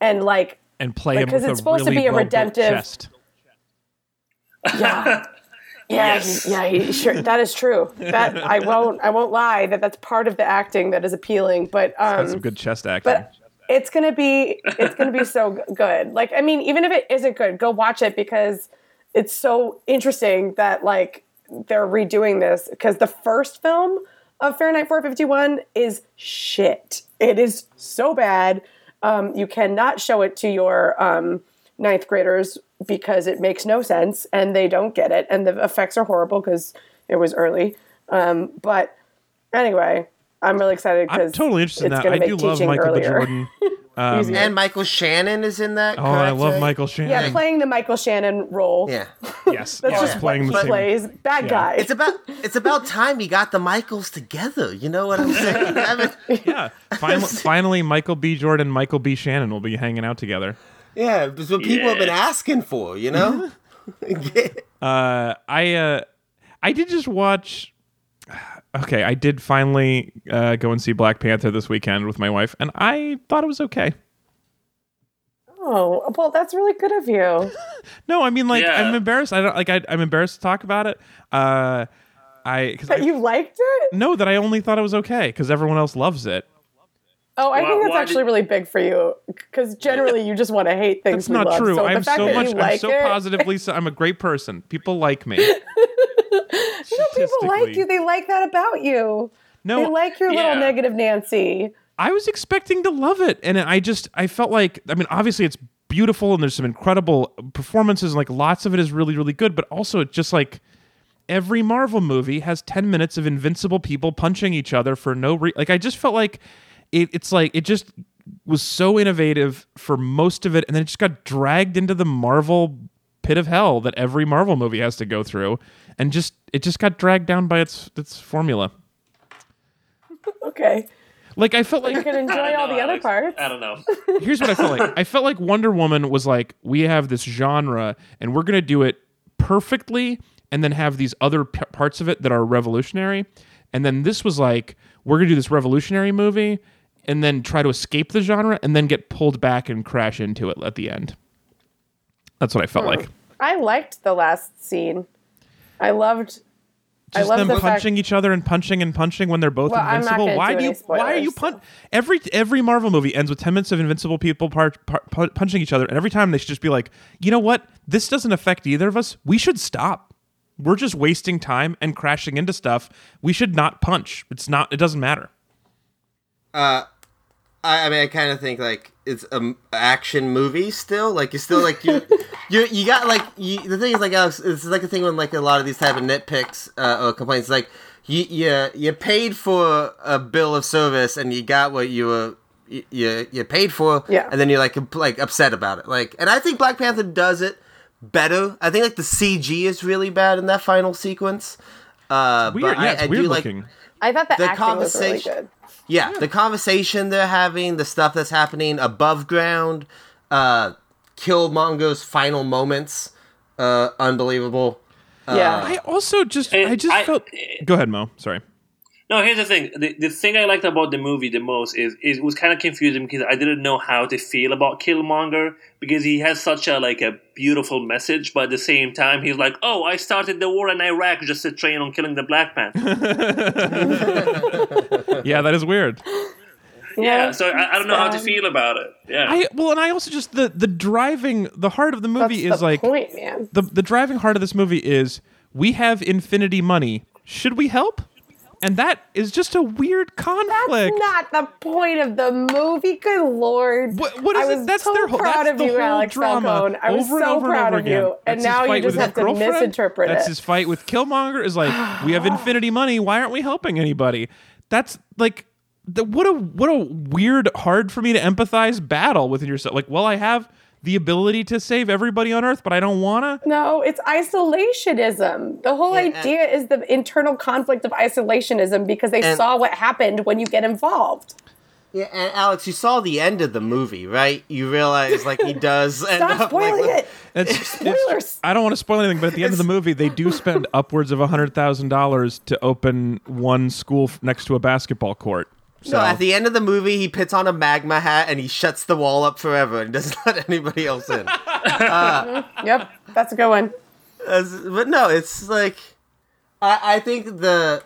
S2: and like
S3: and play
S2: like,
S3: him
S2: 'cause
S3: with
S2: it's
S3: a
S2: supposed to be a redemptive-
S3: chest.
S2: yeah yeah
S4: Yes.
S2: he, yeah he, sure that is true that I won't I won't lie that that's part of the acting that is appealing but um
S3: some good chest acting.
S2: but it's gonna be it's gonna be so good like I mean even if it isn't good go watch it because it's so interesting that like they're redoing this because the first film of Fahrenheit 451 is shit. It is so bad. Um, you cannot show it to your um, ninth graders because it makes no sense and they don't get it, and the effects are horrible because it was early. Um, but anyway, I'm really excited
S3: I'm
S2: because
S3: totally interested in
S2: it's
S3: that.
S2: gonna
S3: I do love
S2: teaching
S3: Michael B.
S2: earlier.
S3: Jordan. Um,
S1: And Michael Shannon is in that.
S3: oh, I love Michael Shannon.
S2: yeah, playing the Michael Shannon role.
S1: Yeah.
S3: Yes,
S2: That's
S3: yeah,
S2: just
S3: playing
S2: what
S3: the
S2: he
S3: same.
S2: plays. Bad
S3: Yeah.
S2: guy.
S1: It's about it's about time he got the Michaels together. You know what I'm saying? I mean,
S3: Yeah, finally, finally, Michael B. Jordan, Michael B. Shannon will be hanging out together.
S1: Yeah, it's what people have been asking for. You know.
S3: Uh, I uh, I did just watch. okay, I did finally uh, go and see Black Panther this weekend with my wife, and I thought it was okay.
S2: Oh, well, that's really good of you.
S3: No, I mean like
S4: Yeah.
S3: I'm embarrassed. I don't like I, I'm embarrassed to talk about it. Uh, I because I
S2: you liked it?
S3: No, that I only thought it was okay because everyone else loves it.
S2: Oh, I
S4: Why-
S2: think that's actually
S4: did-
S2: really big for you because generally you just want to hate things.
S3: That's not
S2: love.
S3: true.
S2: So
S3: I'm so much. I'm
S2: like
S3: so
S2: it,
S3: positively. So, I'm a great person. People like me.
S2: No, people like you. They like that about you.
S3: No,
S2: they like your little negative Nancy.
S3: I was expecting to love it, and I just I felt like I mean obviously it's beautiful and there's some incredible performances and like lots of it is really really good, but also it's just like every Marvel movie has ten minutes of invincible people punching each other for no reason. like I just felt like it, it's like it just was so innovative for most of it, and then it just got dragged into the Marvel pit of hell that every Marvel movie has to go through, and just it just got dragged down by its its formula.
S2: Okay,
S3: Like I felt like
S2: you can enjoy all
S4: know,
S2: the other parts.
S4: I don't know.
S3: here's what I felt like. I felt like Wonder Woman was like, we have this genre and we're going to do it perfectly and then have these other p- parts of it that are revolutionary. And then this was like, we're going to do this revolutionary movie and then try to escape the genre and then get pulled back and crash into it at the end. That's what I felt hmm. like.
S2: I liked the last scene. I loved. I
S3: Just
S2: love
S3: them
S2: the fact.
S3: punching each other and punching and punching when they're both
S2: Well,
S3: invincible. Why
S2: do
S3: do you?
S2: any
S3: Why are you
S2: spoilers,
S3: punch? Every every Marvel movie ends with ten minutes of invincible people par- par- pu- punching each other, and every time they should just be like, you know what? This doesn't affect either of us. We should stop. We're just wasting time and crashing into stuff. We should not punch. It's not. It doesn't matter.
S1: Uh, I, I mean, I kind of think like it's an action movie still. Like you still like you, you you got like you, the thing is like Alex. It's like a thing when like a lot of these type of nitpicks uh, or complaints. Like you you you paid for a bill of service and you got what you were. You, you you paid for,
S2: Yeah.
S1: and then you're like like upset about it. Like, and I think Black Panther does it better. I think like the CG is really bad in that final sequence. Uh,
S3: Weird.
S1: but
S3: Yeah,
S1: I,
S3: it's
S1: I
S3: weird
S1: do like
S3: looking.
S2: I thought the,
S1: the
S2: acting was really
S1: conversation-
S2: good.
S1: yeah, the conversation they're having, the stuff that's happening above ground, uh, Killmonger's final moments, uh, unbelievable.
S2: yeah,
S3: I also just.
S4: And
S3: I just
S4: I-
S3: felt. Go ahead, Mo. Sorry.
S4: No, here's the thing. The, the thing I liked about the movie the most is, is it was kind of confusing because I didn't know how to feel about Killmonger because he has such a like a beautiful message, but at the same time he's like, "Oh, I started the war in Iraq just to train on killing the Black Panther."
S3: Yeah, that is weird.
S4: yeah, so I, I don't know how to feel about it. Yeah,
S3: I well, and I also just the the driving the heart of the movie
S2: That's
S3: is
S2: the
S3: like
S2: point, man.
S3: the the driving heart of this movie is we have infinity money. Should we help? And that is just a weird conflict.
S2: That's not the point of the movie. Good lord!
S3: What- what is
S2: I
S3: it? That's
S2: so
S3: their whole-
S2: proud of
S3: the
S2: you, Alex
S3: drama
S2: Falcone. I was
S3: over and
S2: so
S3: over and
S2: proud
S3: over
S2: of you, and
S3: That's
S2: now you just have to misinterpret
S3: That's
S2: it.
S3: That's his fight with Killmonger. Is like we have infinity money. Why aren't we helping anybody? That's like the, what a what a weird, hard for me to empathize battle within yourself. Like, well, I have the ability to save everybody on Earth, but I don't wanna.
S2: No, it's isolationism. The whole
S1: Yeah,
S2: idea is the internal conflict of isolationism because they
S1: And-
S2: saw what happened when you get involved.
S1: Yeah, and Alex, you saw the end of the movie, right? You realize like he does. end
S2: Stop
S1: up, like,
S2: spoiling
S1: with-
S2: it.
S3: It's,
S2: Spoilers.
S3: it's I don't want to spoil anything, but at the end of the movie, they do spend upwards of hundred thousand dollars to open one school f- next to a basketball court. So
S1: No, at the end of the movie, he puts on a magma hat and he shuts the wall up forever and doesn't let anybody else in.
S2: Yep, that's a good one.
S1: As- but no, it's like I, I think the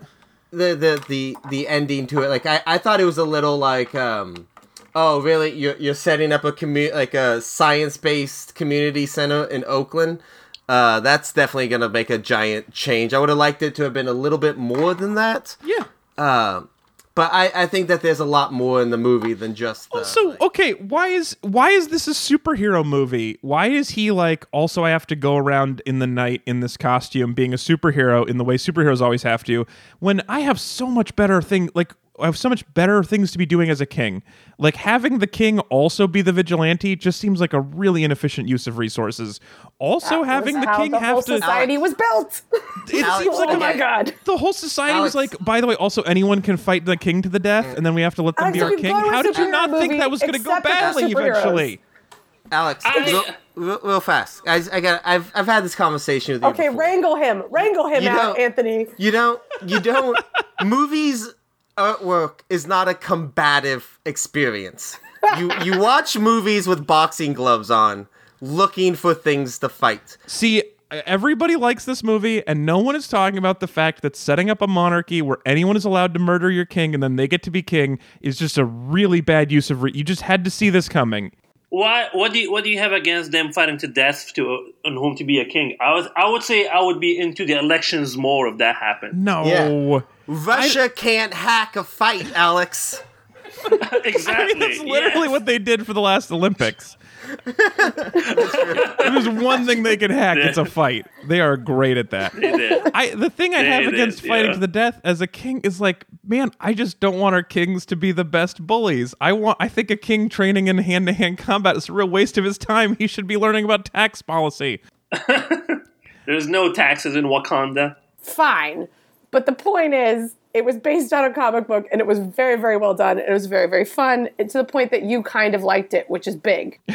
S1: the the the the ending to it, like I, I thought it was a little like um oh really you're you're setting up a commu like a science based community center in Oakland. Uh, that's definitely gonna make a giant change. I would have liked it to have been a little bit more than that.
S3: yeah.
S1: Um, but I, I think that there's a lot more in the movie than just the,
S3: So
S1: like-
S3: okay, why is why is this a superhero movie? Why is he like also I have to go around in the night in this costume being a superhero in the way superheroes always have to when I have so much better thing like I have so much better things to be doing as a king. Like having the king also be the vigilante just seems like a really inefficient use of resources. Also
S2: That
S3: having the king
S2: the
S3: have
S2: whole
S3: to
S2: society was built.
S3: it
S1: Alex,
S3: seems like
S2: oh my god.
S3: the whole society was like, by the way, also anyone can fight the king to the death, and then we have to let them
S2: Alex,
S3: be our king.
S2: go to a
S3: How did you not think that was going to go
S2: accept that they're
S3: badly eventually?
S1: Alex,
S4: I-
S1: real, real fast. I, I got. I've I've had this conversation with you.
S2: Okay,
S1: before.
S2: wrangle him. Wrangle him
S1: You
S2: out, Anthony.
S1: You don't. You don't. movies artwork is not a combative experience. You you watch movies with boxing gloves on, looking for things to fight.
S3: See, everybody likes this movie, and no one is talking about the fact that setting up a monarchy where anyone is allowed to murder your king and then they get to be king is just a really bad use of. Re- you just had to see this coming.
S4: Why? What do you What do you have against them fighting to death to on whom to be a king? I was I would say I would be into the elections more if that happened.
S3: No.
S1: Yeah. Russia can't hack a fight, Alex.
S4: exactly.
S3: That's literally
S4: yes.
S3: what they did for the last Olympics. If There's one thing they can hack. It's a fight. They are great at that. I the thing I
S4: They
S3: have
S4: did,
S3: against fighting
S4: yeah.
S3: to the death as a king is like, man, I just don't want our kings to be the best bullies. I want I think a king training in hand to hand combat is a real waste of his time. He should be learning about tax policy.
S4: There's no taxes in Wakanda.
S2: Fine. But the point is, it was based on a comic book and it was very, very well done. It was very, very fun and to the point that you kind of liked it, which is big.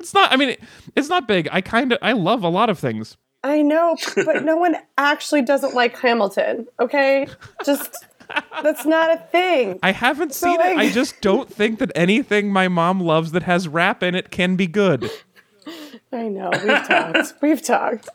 S3: It's not I mean it, it's not big. I kind of I love a lot of things.
S2: I know, but no one actually doesn't like Hamilton, okay? Just, that's not a thing.
S3: I haven't seen it. I just don't think that anything my mom loves that has rap in it can be good.
S2: I know, we've talked. We've talked.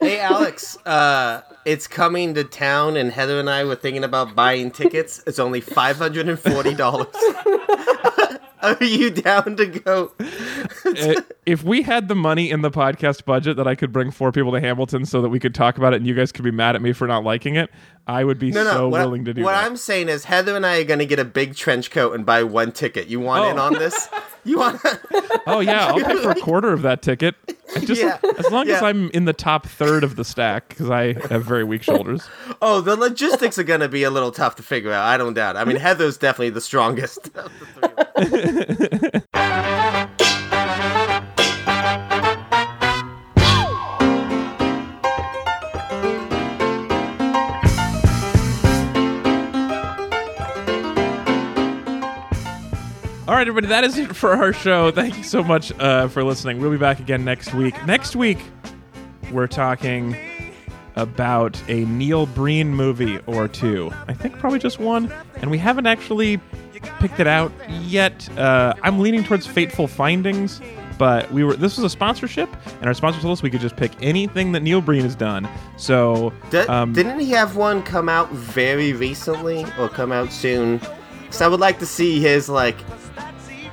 S1: Hey, Alex. Uh, it's coming to town, and Heather and I were thinking about buying tickets. It's only five hundred and forty dollars. Are you down to go?
S3: Uh, if we had the money in the podcast budget that I could bring four people to Hamilton so that we could talk about it and you guys could be mad at me for not liking it, I would be
S1: No, no.
S3: so
S1: what,
S3: willing to do
S1: what
S3: that.
S1: What I'm saying is, Heather and I are going to get a big trench coat and buy one ticket. You want in
S3: Oh.
S1: on this? You want?
S3: oh yeah, I'll pay for a quarter of that ticket. I just
S1: Yeah.
S3: as long as I'm in the top third of the stack because I have very weak shoulders.
S1: oh, the logistics are going to be a little tough to figure out. I don't doubt. I mean, Heather's definitely the strongest.
S3: All right, everybody, that is it for our show. Thank you so much uh, for listening. We'll be back again next week. Next week, we're talking about a Neil Breen movie or two. I think probably just one, and we haven't actually picked it out yet. Uh, I'm leaning towards Fateful Findings, but we were this was a sponsorship, and our sponsor told us we could just pick anything that Neil Breen has done. So
S1: Di-
S3: um,
S1: didn't he have one come out very recently or come out soon? So I would like to see his like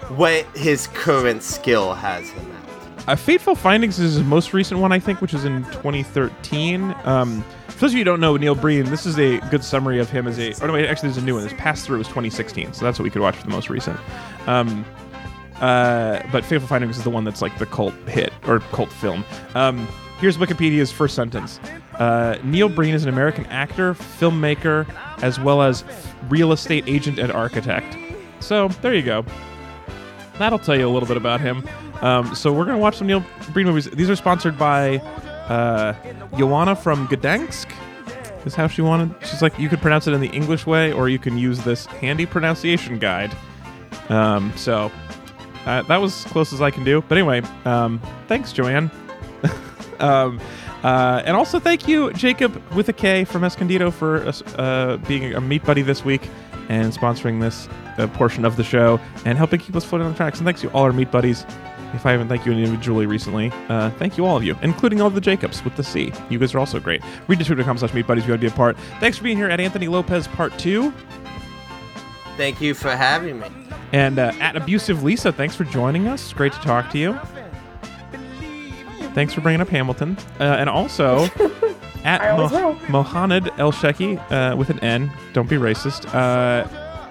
S1: what his current skill has him at.
S3: Uh, Fateful Findings is his most recent one, I think, which is in 2013. Um, for those of you who don't know Neil Breen, this is a good summary of him as a. Oh no, wait, actually, there's a new one. This Pass Thru was 2016, so that's what we could watch for the most recent. Um, uh, but Fateful Findings is the one that's like the cult hit or cult film. Um, here's Wikipedia's first sentence: uh, Neil Breen is an American actor, filmmaker, as well as real estate agent and architect. So there you go that'll tell you a little bit about him. Um, so we're gonna watch some Neil Breen movies. These are sponsored by uh, Joanna from Gdansk. Is how she wanted. She's like, you could pronounce it in the English way, or you can use this handy pronunciation guide. Um, so uh, that was as close as I can do. But anyway, um, thanks, Joanne. um, uh, and also thank you, Jacob with a K from Escondido for uh, uh, being a meat buddy this week and sponsoring this uh, portion of the show and helping keep us floating on the tracks. And thanks to all our meat buddies. If I haven't thanked you individually recently, uh, thank you all of you, including all of the Jacobs with the C. You guys are also great. Read twitter.com slash meat buddies if you want to be a part. Thanks for being here at Anthony Lopez Part 2.
S1: Thank you for having me.
S3: And uh, at Abusive Lisa, thanks for joining us. It's great to talk to you. Thanks for bringing up Hamilton. Uh, and also at
S2: I always.
S3: Mohanad Elshieky uh, with an N. Don't be racist.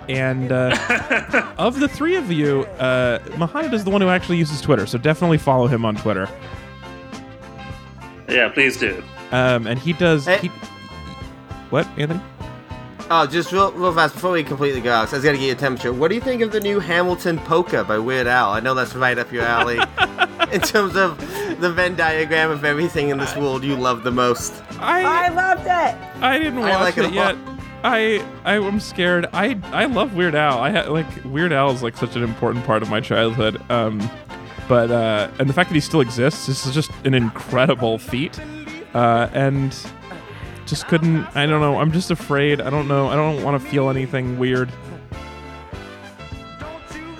S3: And uh, of the three of you, uh, Mohanad is the one who actually uses Twitter, so definitely follow him on Twitter.
S4: Yeah, please do.
S3: Um, and he does.
S1: Hey.
S3: He, what, Anthony?
S1: Oh, just real, real fast before we completely go, Alex, I was gonna get your temperature. What do you think of the new Hamilton polka by Weird Al? I know that's right up your alley. in terms of the Venn diagram of everything in this world you love the most.
S2: I I loved it.
S3: I didn't watch
S1: I like it
S3: it,
S1: a
S3: yet.
S1: lot.
S3: I I am scared. I I love Weird Al. I ha- like Weird Al is like such an important part of my childhood. Um, but uh, and the fact that he still exists this is just an incredible feat, uh, and just couldn't. I don't know. I'm just afraid. I don't know. I don't want to feel anything weird.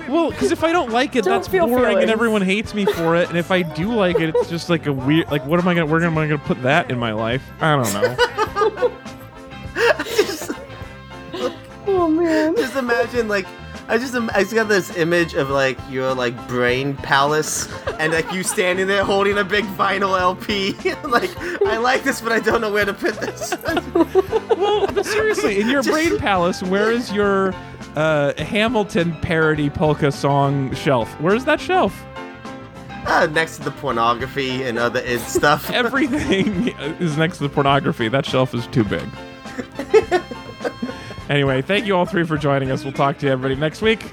S3: Well, because if I don't like it,
S2: Don't
S3: that's
S2: feel
S3: boring, and everyone hates me for it. And if I do like it, it's just like a weird. Like, what am I gonna? Where am I gonna put that in my life? I don't know.
S2: Oh man.
S1: just imagine like I just I just got this image of like your like brain palace and like you standing there holding a big vinyl LP. like I like this, but I don't know where to put this.
S3: well, but seriously, in your brain palace, where is your uh, Hamilton parody polka song shelf? Where's that shelf?
S1: uh, next to the pornography and other id stuff.
S3: Everything is next to the pornography. That shelf is too big. Anyway, thank you all three for joining us. We'll talk to you everybody next week.